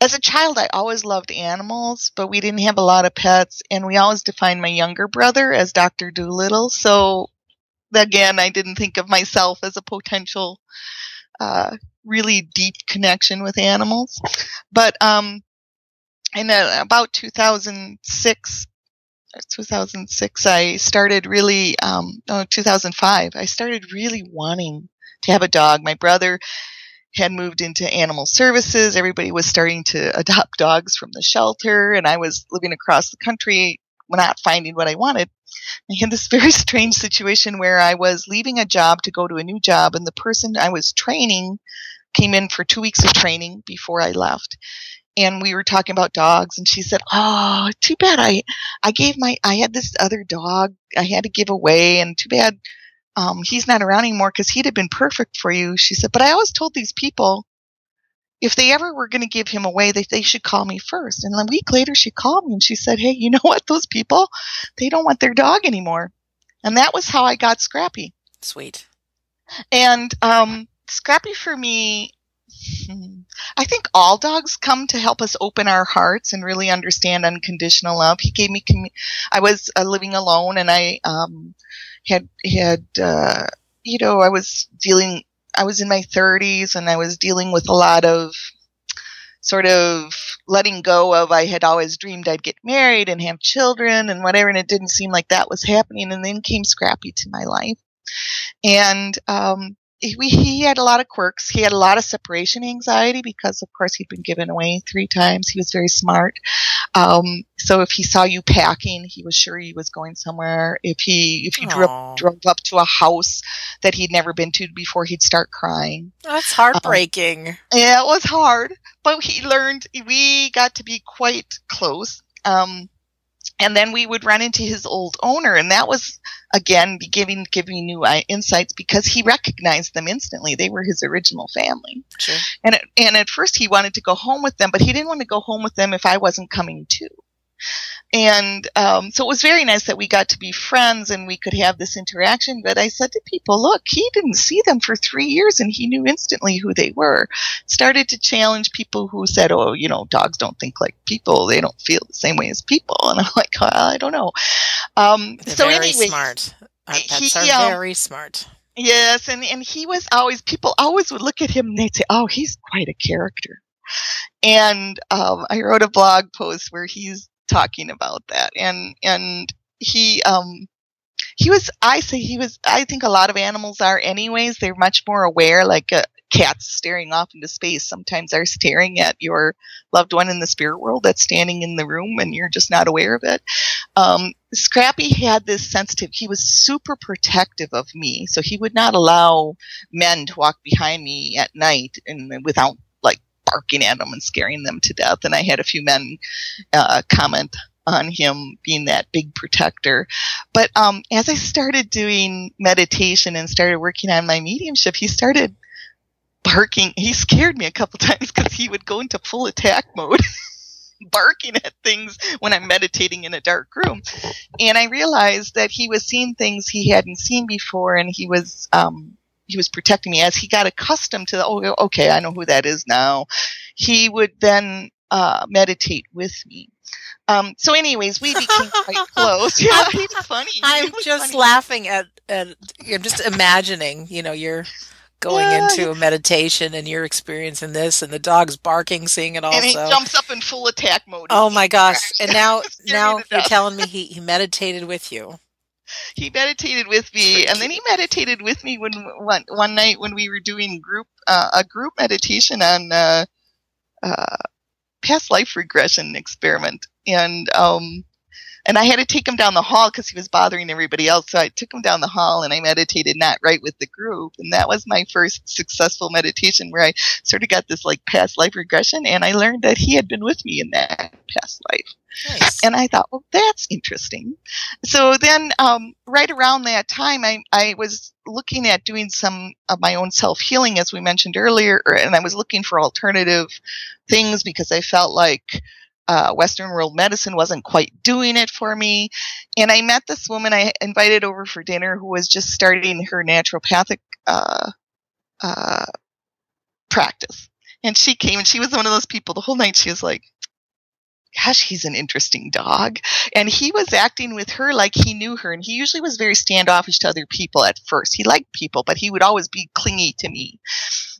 as a child, I always loved animals, but we didn't have a lot of pets, and we always defined my younger brother as Dr. Dolittle. So, again, I didn't think of myself as a potential, uh, really deep connection with animals. But um, in about 2006, 2006, I started really, um, no, 2005, I started really wanting to have a dog. My brother had moved into animal services. Everybody was starting to adopt dogs from the shelter, and I was living across the country, not finding what I wanted. I had this very strange situation where I was leaving a job to go to a new job, and the person I was training came in for two weeks of training before I left. And we were talking about dogs, and she said, "Oh, too bad I, I gave my, I had this other dog I had to give away, and too bad um, he's not around anymore because he'd have been perfect for you. She said, but I always told these people if they ever were going to give him away, that they should call me first. And a week later, she called me and she said, hey, you know what? Those people, they don't want their dog anymore. And that was how I got Scrappy. Sweet. And um, Scrappy for me, I think all dogs come to help us open our hearts and really understand unconditional love. He gave me, I was uh, living alone and I um, had had uh, you know I was dealing I was in my 30s and I was dealing with a lot of sort of letting go of I had always dreamed I'd get married and have children and whatever and it didn't seem like that was happening and then came Scrappy to my life and um, he, he had a lot of quirks. He had a lot of separation anxiety because, of course, he'd been given away three times. He was very smart. Um, so if he saw you packing, he was sure he was going somewhere. If he if you drove, drove up to a house that he'd never been to before, he'd start crying. That's heartbreaking. Um, yeah, it was hard, but he learned. We got to be quite close. Um, and then we would run into his old owner and that was again giving giving new uh, insights because he recognized them instantly. They were his original family. Sure. and and at first he wanted to go home with them but he didn't want to go home with them if I wasn't coming too And um, so it was very nice that we got to be friends and we could have this interaction. But I said to people, look, he didn't see them for three years and he knew instantly who they were. Started to challenge people who said, oh, you know, dogs don't think like people. They don't feel the same way as people. And I'm like, well, I don't know. Um, They're so very anyway, smart. Our he, pets are um, very smart. Yes, and, and he was always people always would look at him and they'd say, "Oh, he's quite a character." And um, I wrote a blog post where he's talking about that, and and he um he was I say he was I think a lot of animals are anyways. They're much more aware, like a cats staring off into space sometimes are staring at your loved one in the spirit world that's standing in the room and you're just not aware of it. Um, Scrappy had this sensitive, he was super protective of me. So he would not allow men to walk behind me at night and without barking at them and scaring them to death. And I had a few men, uh, comment on him being that big protector. But um, as I started doing meditation and started working on my mediumship, he started barking. He scared me a couple times because he would go into full attack mode. barking at things when I'm meditating in a dark room. And I realized that he was seeing things he hadn't seen before and he was um he was protecting me as he got accustomed to the, oh okay, I know who that is now. He would then uh meditate with me. Um, so anyways, we became quite close. Yeah, he's funny. I'm He just funny. laughing at, at I'm just imagining, you know, you're going Yeah, into a meditation and you're experiencing this and the dog's barking, seeing it all. and he jumps up in full attack mode. Oh my gosh. And now now you're telling me he, he meditated with you. He meditated with me and then he meditated with me when one, one night when we were doing group uh, a group meditation on uh, uh, past life regression experiment. And um and I had to take him down the hall because he was bothering everybody else. So I took him down the hall and I meditated not right with the group. And that was my first successful meditation where I sort of got this like past life regression and I learned that he had been with me in that past life. Nice. And I thought, well, that's interesting. So then, um, right around that time, I, I was looking at doing some of my own self healing, as we mentioned earlier, and I was looking for alternative things because I felt like uh, Western world medicine wasn't quite doing it for me. And I met this woman I invited over for dinner who was just starting her naturopathic uh, uh, practice. And she came and she was one of those people the whole night she was like, gosh, he's an interesting dog. And he was acting with her like he knew her. And he usually was very standoffish to other people at first. He liked people, but he would always be clingy to me.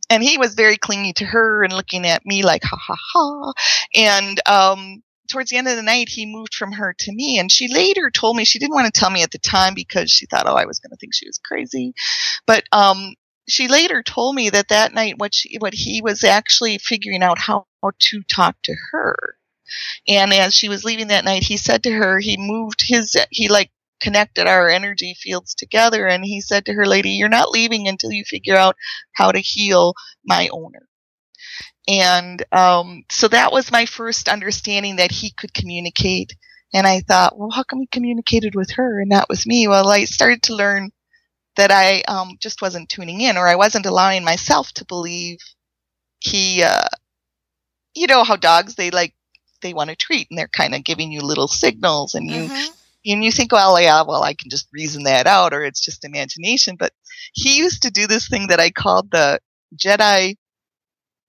And he was very clingy to her and looking at me like, ha ha ha. And, um, towards the end of the night, he moved from her to me. And she later told me she didn't want to tell me at the time because she thought, oh, I was going to think she was crazy. But, um, she later told me that that night what she, what he was actually figuring out how to talk to her. And as she was leaving that night, he said to her, he moved his, he like connected our energy fields together. And he said to her, lady, you're not leaving until you figure out how to heal my owner. And, um, so that was my first understanding that he could communicate. And I thought, well, how come he communicated with her and not with me? Well, I started to learn that I, um, just wasn't tuning in or I wasn't allowing myself to believe he, uh, you know how dogs, they like, they want to treat and they're kind of giving you little signals and you Mhm. And you think well yeah well i can just reason that out or it's just imagination but he used to do this thing that i called the jedi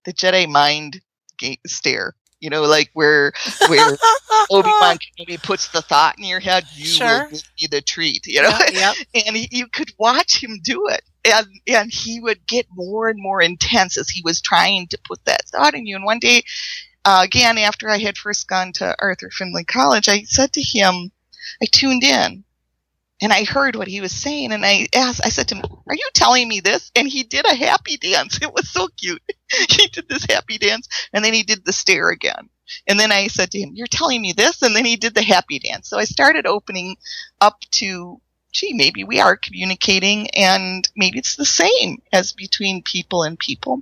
the jedi mind ga- stare you know like where where obi-wan Kenobi puts the thought in your head you Sure. will give me the treat you know Yep, yep. and he, you could watch him do it and and he would get more and more intense as he was trying to put that thought in you and one day uh, again after i had first gone to arthur findlay college i said to him i tuned in and i heard what he was saying and i asked i said to him are you telling me this and he did a happy dance it was so cute he did this happy dance and then he did the stare again and then I said to him, You're telling me this? And then he did the happy dance. So I started opening up to, gee, maybe we are communicating and maybe it's the same as between people and people.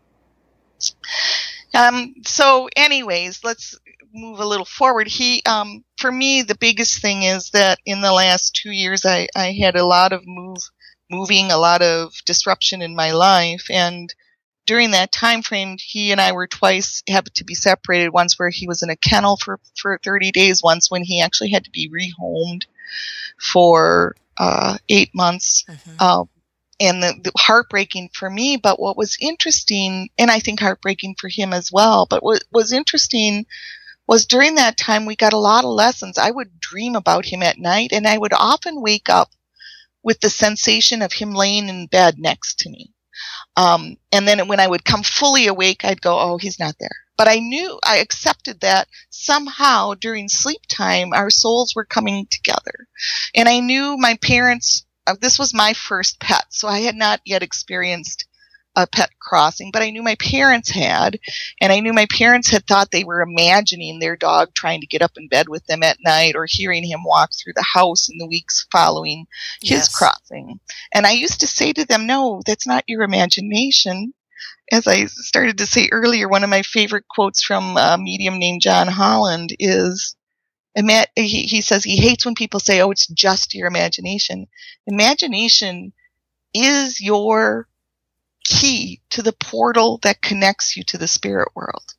Um, so anyways, let's move a little forward. He, um, for me, the biggest thing is that in the last two years, I, I had a lot of move, moving, a lot of disruption in my life. And during that time frame, he and I were twice had to be separated. Once where he was in a kennel for for 30 days. Once when he actually had to be rehomed for uh, eight months. Mm-hmm. Um, and the, the, heartbreaking for me. But what was interesting, and I think heartbreaking for him as well, but what was interesting was during that time we got a lot of lessons. I would dream about him at night, and I would often wake up with the sensation of him laying in bed next to me. Um, and then when I would come fully awake, I'd go, oh, he's not there. But I knew, I accepted that somehow during sleep time, our souls were coming together. And I knew my parents, uh, this was my first pet, so I had not yet experienced a pet crossing, but I knew my parents had, and I knew my parents had thought they were imagining their dog trying to get up in bed with them at night or hearing him walk through the house in the weeks following his crossing. And I used to say to them, no, that's not your imagination. As I started to say earlier, one of my favorite quotes from a medium named John Holland is, he says he hates when people say, oh, it's just your imagination. Imagination is your key to the portal that connects you to the spirit world.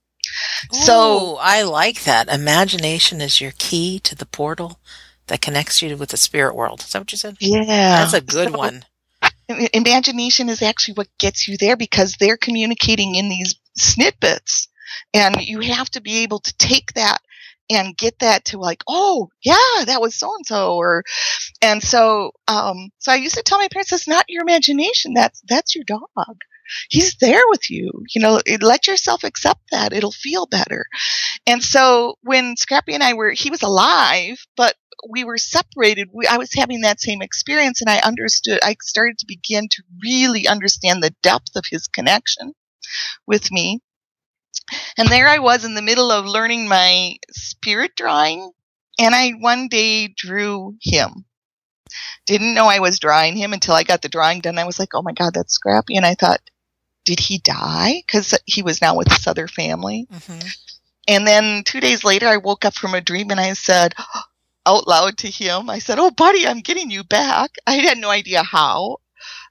Ooh, so I like that. Imagination is your key to the portal that connects you with the spirit world. Is that what you said? Yeah. That's a good so, one. Imagination is actually what gets you there because they're communicating in these snippets. And you have to be able to take that and get that to like, oh yeah, that was so and so, or and so um, so I used to tell my parents, that's not your imagination. That's that's your dog. He's there with you. You know, let yourself accept that. It'll feel better. And so when Scrappy and I were, he was alive, but we were separated. We, I was having that same experience, and I understood. I started to begin to really understand the depth of his connection with me and there I was in the middle of learning my spirit drawing, and I one day drew him. Didn't know I was drawing him until I got the drawing done. I was like, oh my God, that's Scrappy. And I thought, did he die? Because he was now with this other family. Mm-hmm. And then two days later, I woke up from a dream and I said, out loud to him, I said, Oh, buddy, I'm getting you back. I had no idea how.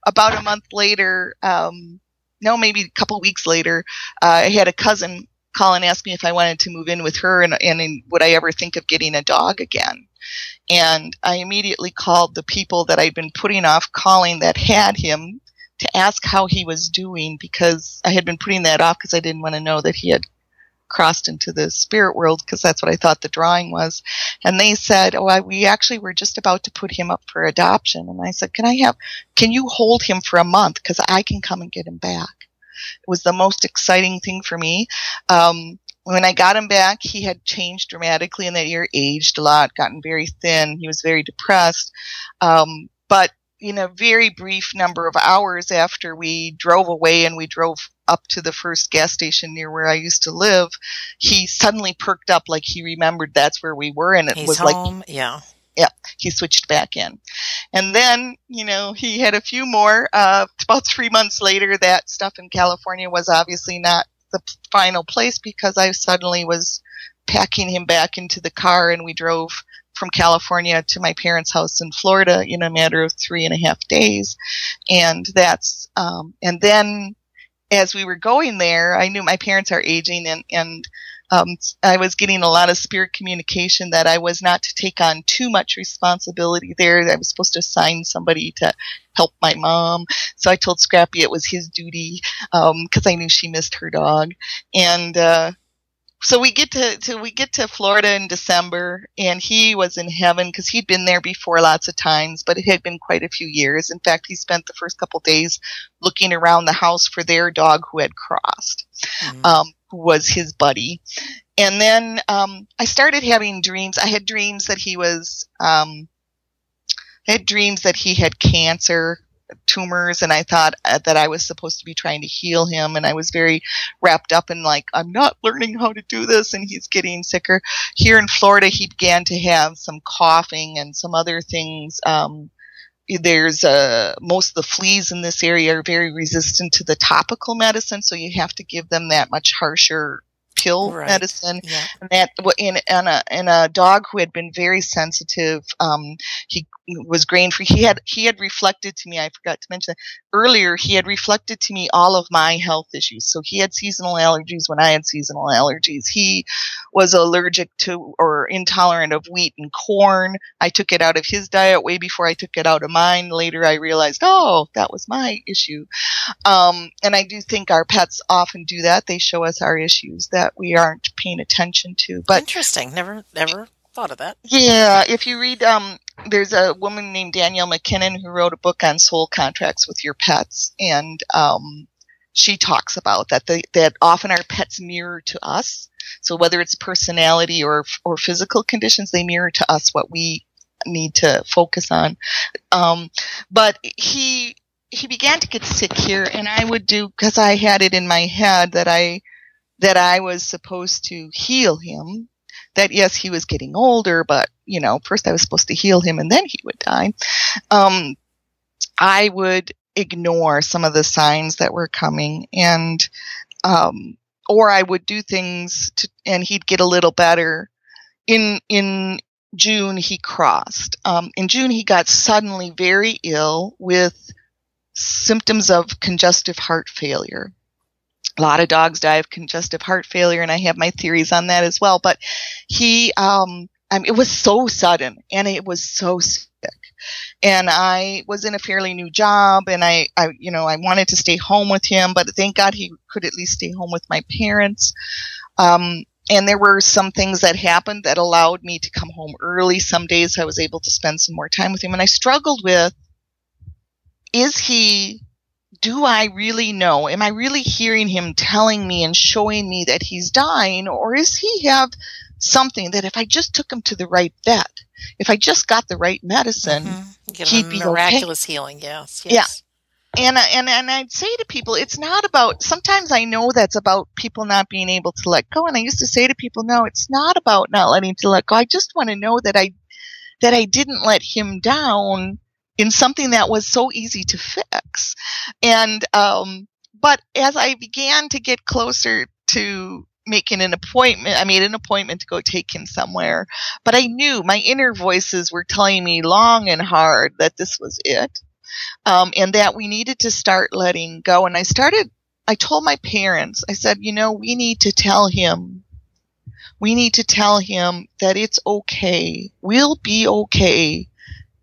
About a month later, um, no, maybe a couple weeks later, uh, I had a cousin call and ask me if I wanted to move in with her and, and would I ever think of getting a dog again. And I immediately called the people that I'd been putting off calling that had him to ask how he was doing because I had been putting that off because I didn't want to know that he had crossed into the spirit world because that's what I thought the drawing was. And they said, "Oh, I, we actually were just about to put him up for adoption." And I said, "Can I have? Can you hold him for a month because I can come and get him back?" It was the most exciting thing for me. Um, when I got him back, he had changed dramatically in that year, aged a lot, gotten very thin. He was very depressed. Um, but in a very brief number of hours after we drove away and we drove up to the first gas station near where I used to live, he suddenly perked up like he remembered that's where we were, and it He's was home. like, yeah, yeah, he switched back in, and then you know he had a few more. Uh, about three months later, that stuff in California was obviously not the final place because I suddenly was packing him back into the car, and we drove from California to my parents' house in Florida in a matter of three and a half days, and that's um, and then as we were going there, I knew my parents are aging and, and um, I was getting a lot of spirit communication that I was not to take on too much responsibility there. I was supposed to assign somebody to help my mom. So I told Scrappy it was his duty because um, I knew she missed her dog. And uh, so we get to, to, we get to Florida in December, and he was in heaven because he'd been there before lots of times, but it had been quite a few years. In fact, he spent the first couple days looking around the house for their dog who had crossed, mm-hmm. um, who was his buddy. And then um, I started having dreams. I had dreams that he was. Um, I had dreams that he had cancer tumors and I thought uh, that I was supposed to be trying to heal him and I was very wrapped up in like I'm not learning how to do this and he's getting sicker. Here in Florida he began to have some coughing and some other things um, there's uh, most of the fleas in this area are very resistant to the topical medicine, so you have to give them that much harsher pill right. medicine. Yeah. And that in, in, a, in a dog who had been very sensitive, um, he was grain free. He had he had reflected to me. I forgot to mention that earlier. He had reflected to me all of my health issues. So he had seasonal allergies when I had seasonal allergies. He was allergic to or intolerant of wheat and corn. I took it out of his diet way before I took it out of mine. Later, I realized, oh, that was my issue. Um, and I do think our pets often do that. They show us our issues that we aren't paying attention to. But interesting. Never, never thought of that. Yeah, if you read, um, there's a woman named Danielle MacKinnon who wrote a book on soul contracts with your pets, and um, she talks about that. The, that often our pets mirror to us. So whether it's personality or or physical conditions, they mirror to us what we need to focus on. Um, but he he began to get sick here, and I would do because I had it in my head that I that I was supposed to heal him that yes, he was getting older, but you know, first I was supposed to heal him and then he would die. Um, I would ignore some of the signs that were coming and, um, or I would do things to, and he'd get a little better. In, in June, he crossed. Um, in June, he got suddenly very ill with symptoms of congestive heart failure a lot of dogs die of congestive heart failure, and I have my theories on that as well. But he, um, I mean, it was so sudden, and it was so sick. And I was in a fairly new job, and I, I, you know, I wanted to stay home with him, but thank God he could at least stay home with my parents. Um, and there were some things that happened that allowed me to come home early. Some days I was able to spend some more time with him, and I struggled with: is he do I really know? Am I really hearing him telling me and showing me that he's dying? Or is he have something that if I just took him to the right vet, if I just got the right medicine, mm-hmm. he'd be miraculous okay. healing. Yes, yes. Yeah. And, and and I'd say to people, it's not about. Sometimes I know that's about people not being able to let go, and I used to say to people, no, it's not about not letting to let go. I just want to know that I that I didn't let him down in something that was so easy to fix. And, um, but as I began to get closer to making an appointment, I made an appointment to go take him somewhere, but I knew my inner voices were telling me long and hard that this was it. Um, and that we needed to start letting go. And I started, I told my parents, I said, you know, we need to tell him we need to tell him that it's okay. We'll be okay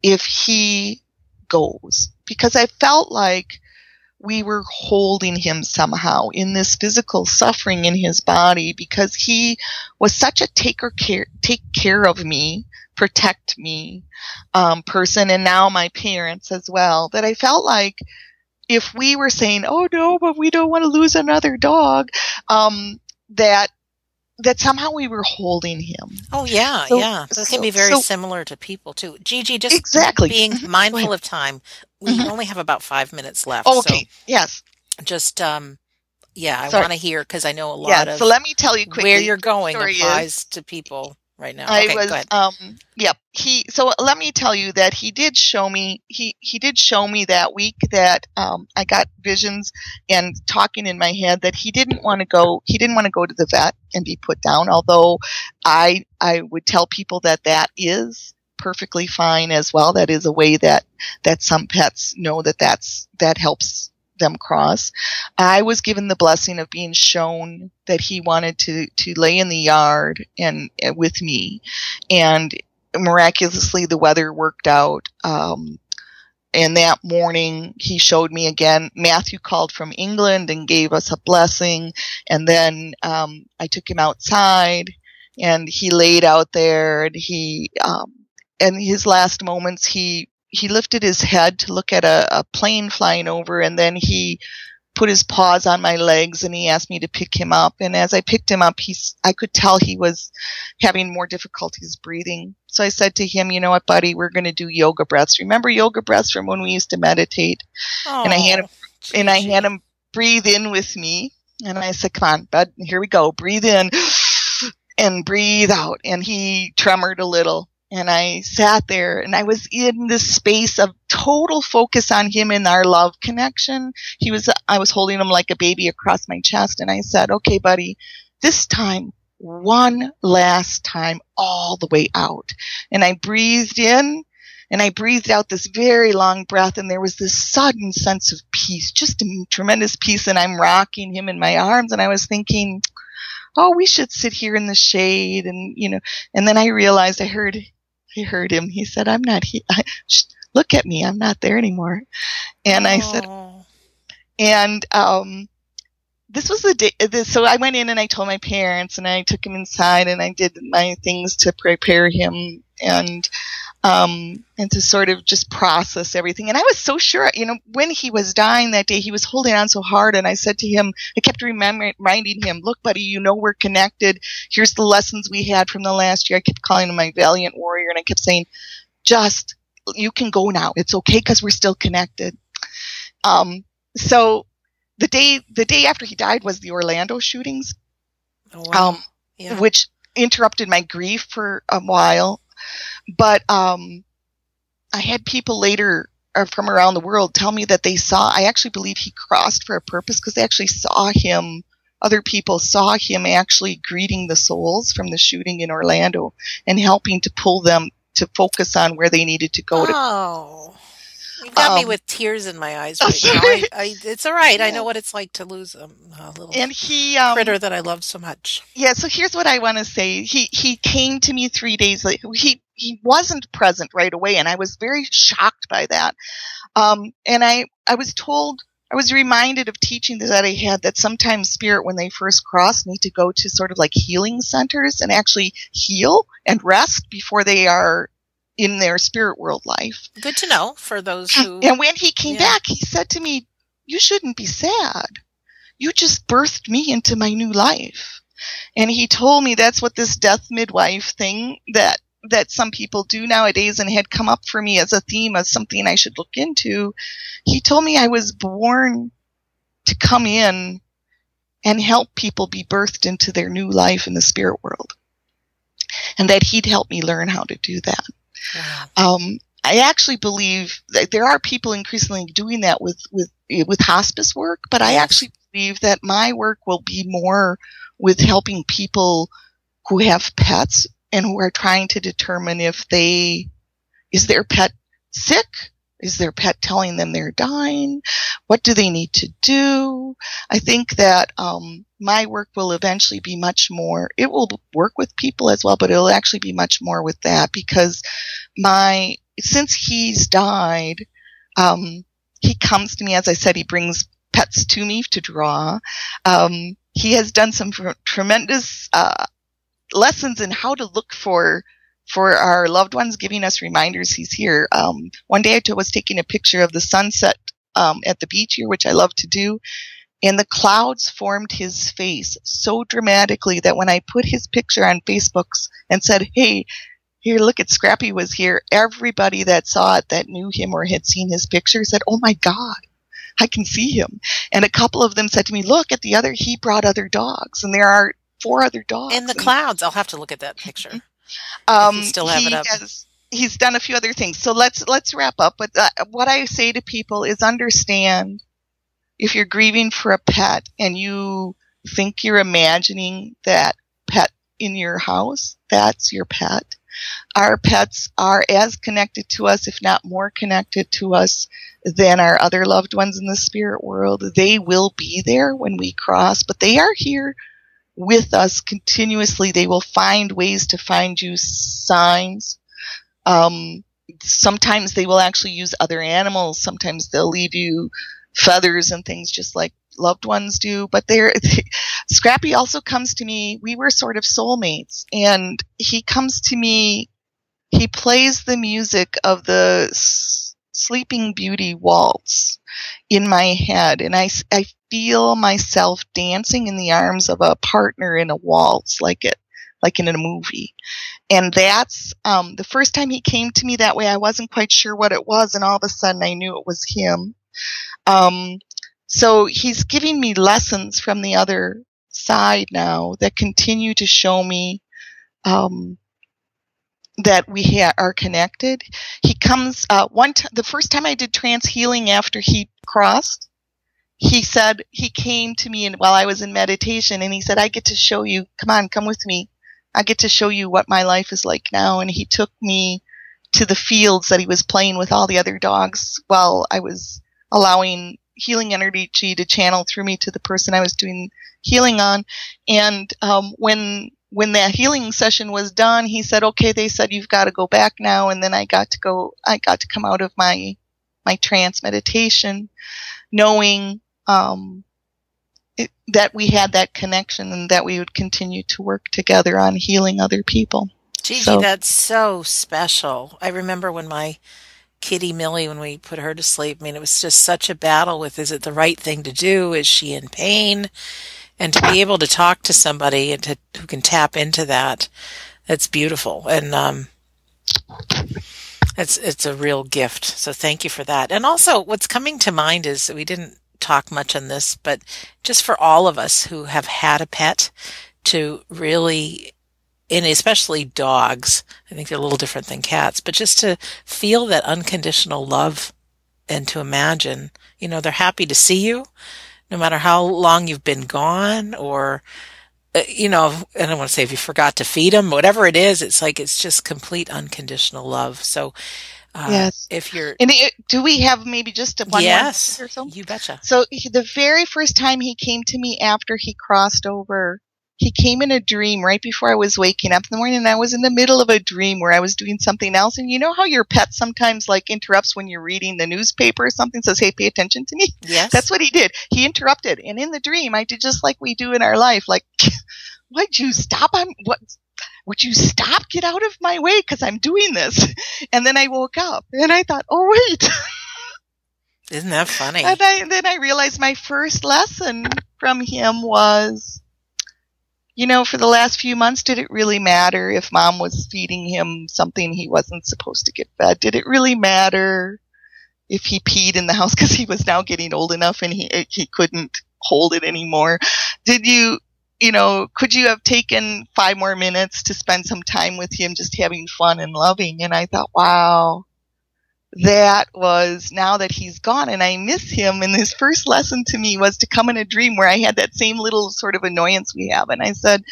if he goes because I felt like we were holding him somehow in this physical suffering in his body because he was such a taker care, take care of me, protect me um, person, and now my parents as well. That I felt like if we were saying, "Oh no, but we don't want to lose another dog," um, that that somehow we were holding him. Oh yeah, so, yeah. This so, can be very so, similar to people too. Gigi, just exactly being mm-hmm. mindful of time. We mm-hmm. only have about five minutes left. Okay. So yes. Just um, yeah, I want to hear because I know a lot yeah, of. So let me tell you quickly where you're going applies is. to people right now. I okay, was um yep. He so let me tell you that he did show me he he did show me that week that um I got visions and talking in my head that he didn't want to go he didn't want to go to the vet and be put down although I I would tell people that that is perfectly fine as well that is a way that that some pets know that that's that helps them cross. I was given the blessing of being shown that he wanted to, to lay in the yard and uh, with me. And miraculously, the weather worked out. Um, and that morning, he showed me again. Matthew called from England and gave us a blessing. And then um, I took him outside, and he laid out there. And he, um, in his last moments, he he lifted his head to look at a, a plane flying over and then he put his paws on my legs and he asked me to pick him up. And as I picked him up, he's, I could tell he was having more difficulties breathing. So I said to him, you know what, buddy, we're going to do yoga breaths. Remember yoga breaths from when we used to meditate? Oh, and I had him, geez. and I had him breathe in with me. And I said, come on, bud, here we go. Breathe in and breathe out. And he tremored a little and I sat there and I was in this space of total focus on him and our love connection. He was, I was holding him like a baby across my chest and I said, okay, buddy, this time, one last time all the way out. And I breathed in and I breathed out this very long breath and there was this sudden sense of peace, just a tremendous peace. And I'm rocking him in my arms and I was thinking, oh, we should sit here in the shade. And, you know, and then I realized I heard, I heard him. He said, I'm not here. Look at me. I'm not there anymore. And I said, and, um, this was the day. This, so I went in and I told my parents, and I took him inside, and I did my things to prepare him, and um, and to sort of just process everything. And I was so sure, you know, when he was dying that day, he was holding on so hard, and I said to him, I kept reminding him, "Look, buddy, you know we're connected. Here's the lessons we had from the last year." I kept calling him my valiant warrior, and I kept saying, "Just you can go now. It's okay because we're still connected." Um, so the day the day after he died was the Orlando shootings, oh, wow. um, yeah. which interrupted my grief for a while. But um, I had people later uh, from around the world tell me that they saw. I actually believe he crossed for a purpose because they actually saw him. Other people saw him actually greeting the souls from the shooting in Orlando and helping to pull them to focus on where they needed to go. Oh. To, you got um, me with tears in my eyes right now. I, I, it's all right. Yeah. I know what it's like to lose a, a little and he, um, critter that I love so much. Yeah. So here's what I want to say. He he came to me three days later. He he wasn't present right away, and I was very shocked by that. Um, and I I was told. I was reminded of teaching that I had that sometimes spirit, when they first cross, need to go to sort of like healing centers and actually heal and rest before they are in their spirit world life. Good to know for those who. And when he came yeah. back, he said to me, You shouldn't be sad. You just birthed me into my new life. And he told me that's what this death midwife thing that that some people do nowadays and had come up for me as a theme as something I should look into. He told me I was born to come in and help people be birthed into their new life in the spirit world. And that he'd help me learn how to do that. Um, I actually believe that there are people increasingly doing that with, with, with hospice work, but I actually believe that my work will be more with helping people who have pets and who are trying to determine if they, is their pet sick is their pet telling them they're dying? What do they need to do? I think that um, my work will eventually be much more. It will work with people as well, but it'll actually be much more with that because my since he's died, um, he comes to me as I said. He brings pets to me to draw. Um, he has done some tremendous uh, lessons in how to look for for our loved ones, giving us reminders he's here. Um, one day I was taking a picture of the sunset um, at the beach here, which I love to do, and the clouds formed his face so dramatically that when I put his picture on Facebook and said, "Hey, here, look at Scrappy was here," everybody that saw it that knew him or had seen his picture said, "Oh my God." I can see him. And a couple of them said to me, look at the other, he brought other dogs and there are four other dogs. In the clouds. I'll have to look at that picture. Um, still have it up. Has, he's done a few other things. So let's let's wrap up. But uh, what I say to people is understand if you're grieving for a pet and you think you're imagining that pet in your house, that's your pet. Our pets are as connected to us, if not more connected to us than our other loved ones in the spirit world. They will be there when we cross, but they are here with us continuously. They will find ways to find you signs. Um, sometimes they will actually use other animals. Sometimes they'll leave you feathers and things just like loved ones do. But they're, Scrappy also comes to me. We were sort of soulmates and he comes to me. He plays the music of the Sleeping Beauty waltz in my head. And I, I feel myself dancing in the arms of a partner in a waltz like it like in a movie. And that's um, the first time he came to me that way i wasn't quite sure what it was and all of a sudden i knew it was him. Um, so he's giving me lessons from the other side now that continue to show me um, that we ha- are connected. He comes uh, one t- the first time I did trance healing after he crossed. He said he came to me and while I was in meditation and he said I get to show you come on come with me I get to show you what my life is like now and he took me to the fields that he was playing with all the other dogs while I was allowing healing energy to channel through me to the person I was doing healing on. And um, when when that healing session was done, he said, "Okay, they said you've got to go back now." And then I got to go. I got to come out of my my trance meditation, knowing um, it, that we had that connection and that we would continue to work together on healing other people. Gigi, so, that's so special. I remember when my kitty Millie, when we put her to sleep, I mean, it was just such a battle with is it the right thing to do? Is she in pain? And to be able to talk to somebody and to, who can tap into that, that's beautiful. And, um, it's, it's a real gift. So thank you for that. And also what's coming to mind is we didn't talk much on this, but just for all of us who have had a pet to really and especially dogs. I think they're a little different than cats, but just to feel that unconditional love and to imagine, you know, they're happy to see you no matter how long you've been gone or, uh, you know, I don't want to say if you forgot to feed them, whatever it is, it's like it's just complete unconditional love. So, uh, yes. If you're, and it, do we have maybe just a one yes, or so? You betcha. So the very first time he came to me after he crossed over he came in a dream right before I was waking up in the morning and I was in the middle of a dream where I was doing something else. And you know how your pet sometimes like interrupts when you're reading the newspaper or something says, Hey, pay attention to me. Yes. That's what he did. He interrupted. And in the dream, I did just like we do in our life. Like, why'd you stop? I'm what? Would you stop? Get out of my way because I'm doing this. And then I woke up and I thought, oh wait. Isn't that funny? And, I, and then I realized my first lesson from him was you know, for the last few months, did it really matter if mom was feeding him something he wasn't supposed to get fed? Did it really matter if he peed in the house because he was now getting old enough and he eh, he couldn't hold it anymore? Did you, you know, could you have taken five more minutes to spend some time with him, just having fun and loving? And I thought, wow, that was now that he's gone and I miss him. And his first lesson to me was to come in a dream where I had that same little sort of annoyance we have. And I said,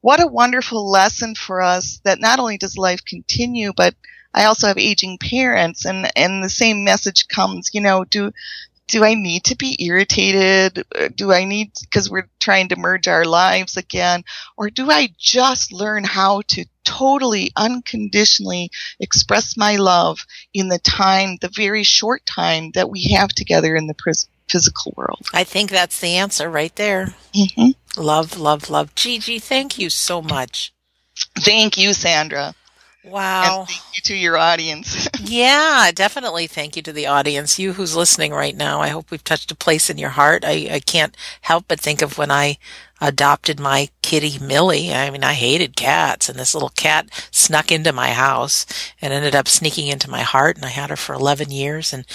what a wonderful lesson for us that not only does life continue, but I also have aging parents and, and the same message comes, you know, do, do I need to be irritated? Do I need, because we're trying to merge our lives again? Or do I just learn how to totally unconditionally express my love in the time, the very short time that we have together in the pres- physical world? I think that's the answer right there. Mm-hmm. Love, love, love. Gigi, thank you so much. Thank you, Sandra. Wow. And thank you to your audience. yeah, definitely thank you to the audience. You who's listening right now, I hope we've touched a place in your heart. I, I can't help but think of when I adopted my kitty Millie. I mean, I hated cats and this little cat snuck into my house and ended up sneaking into my heart and I had her for 11 years and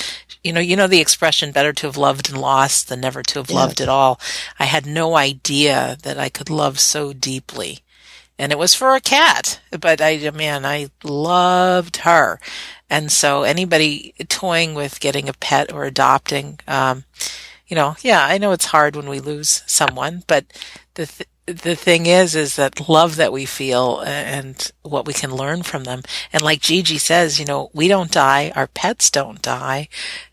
you know, you know the expression better to have loved and lost than never to have yes. loved at all. I had no idea that I could love so deeply and it was for a cat. But I, man, I loved her. And so anybody toying with getting a pet or adopting, um, you know, yeah, I know it's hard when we lose someone, but the th- the thing is, is that love that we feel and what we can learn from them. And like Gigi says, you know, we don't die. Our pets don't die.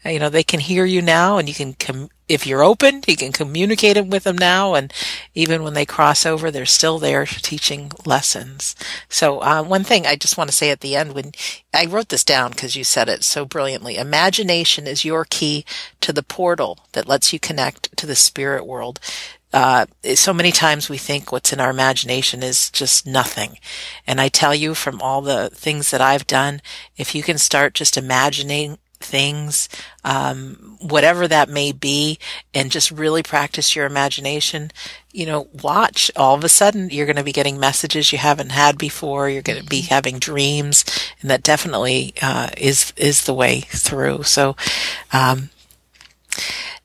You know, they can hear you now and you can com- if you're open, you can communicate with them now, and even when they cross over, they're still there teaching lessons. So, uh, one thing I just want to say at the end, when I wrote this down because you said it so brilliantly, imagination is your key to the portal that lets you connect to the spirit world. Uh, so many times we think what's in our imagination is just nothing. And I tell you from all the things that I've done, if you can start just imagining things, um, whatever that may be, and just really practice your imagination. You know, watch. All of a sudden, you're going to be getting messages you haven't had before. You're going to be mm-hmm. having dreams, and that definitely uh, is is the way through. So, um,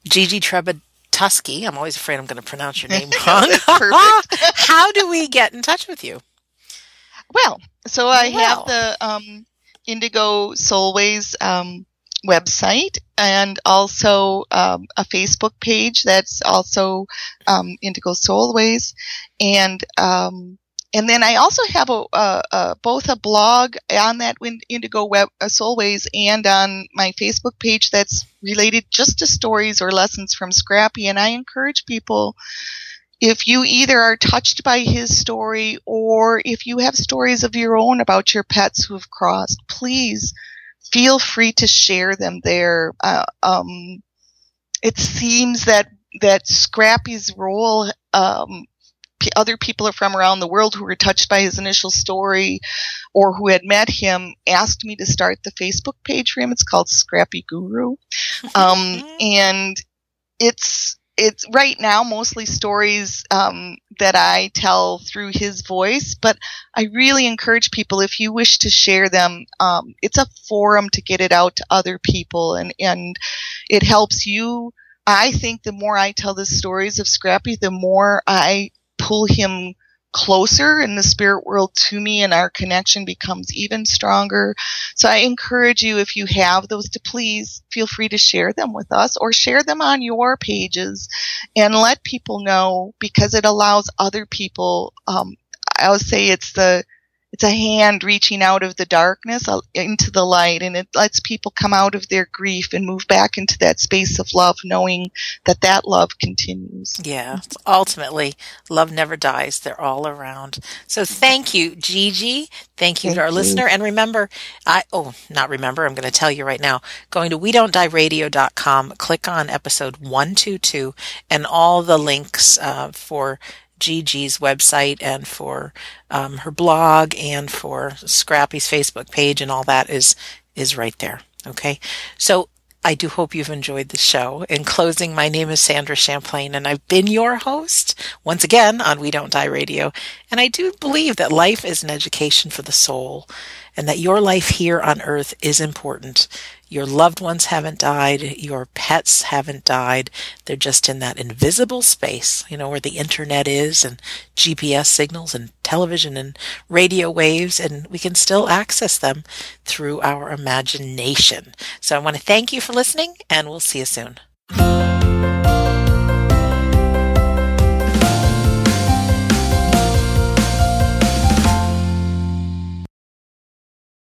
Gigi Tusky. I'm always afraid I'm going to pronounce your name wrong. How do we get in touch with you? Well, so I well. have the um, Indigo Soulways um, website and also um, a Facebook page that's also um, Indigo Soulways. And um, and then I also have a, a, a, both a blog on that Indigo Web uh, Soulways and on my Facebook page that's related just to stories or lessons from Scrappy. And I encourage people if you either are touched by his story or if you have stories of your own about your pets who have crossed, please feel free to share them there. Uh, um, it seems that that Scrappy's role, um, other people from around the world who were touched by his initial story or who had met him asked me to start the Facebook page for him. It's called Scrappy Guru. Um, and it's it's right now mostly stories um, that I tell through his voice, but I really encourage people if you wish to share them. Um, it's a forum to get it out to other people, and and it helps you. I think the more I tell the stories of Scrappy, the more I pull him closer in the spirit world to me and our connection becomes even stronger. So I encourage you, if you have those, to please feel free to share them with us or share them on your pages and let people know because it allows other people, um, I would say it's the it's a hand reaching out of the darkness uh, into the light and it lets people come out of their grief and move back into that space of love knowing that that love continues. Yeah ultimately love never dies they're all around. So thank you gigi. Thank you thank to our you. listener. And remember i oh not remember i'm going to tell you right now going to we don't die radio.com click on episode 122 and all the links uh, for Gigi's website and for um, her blog and for Scrappy's Facebook page and all that is is right there. Okay, so I do hope you've enjoyed the show. In closing, my name is Sandra Champlain, and I've been your host once again on We Don't Die Radio. And I do believe that life is an education for the soul, and that your life here on earth is important. Your loved ones haven't died. Your pets haven't died. They're just in that invisible space, you know, where the internet is and GPS signals and television and radio waves, and we can still access them through our imagination. So I want to thank you for listening, and we'll see you soon.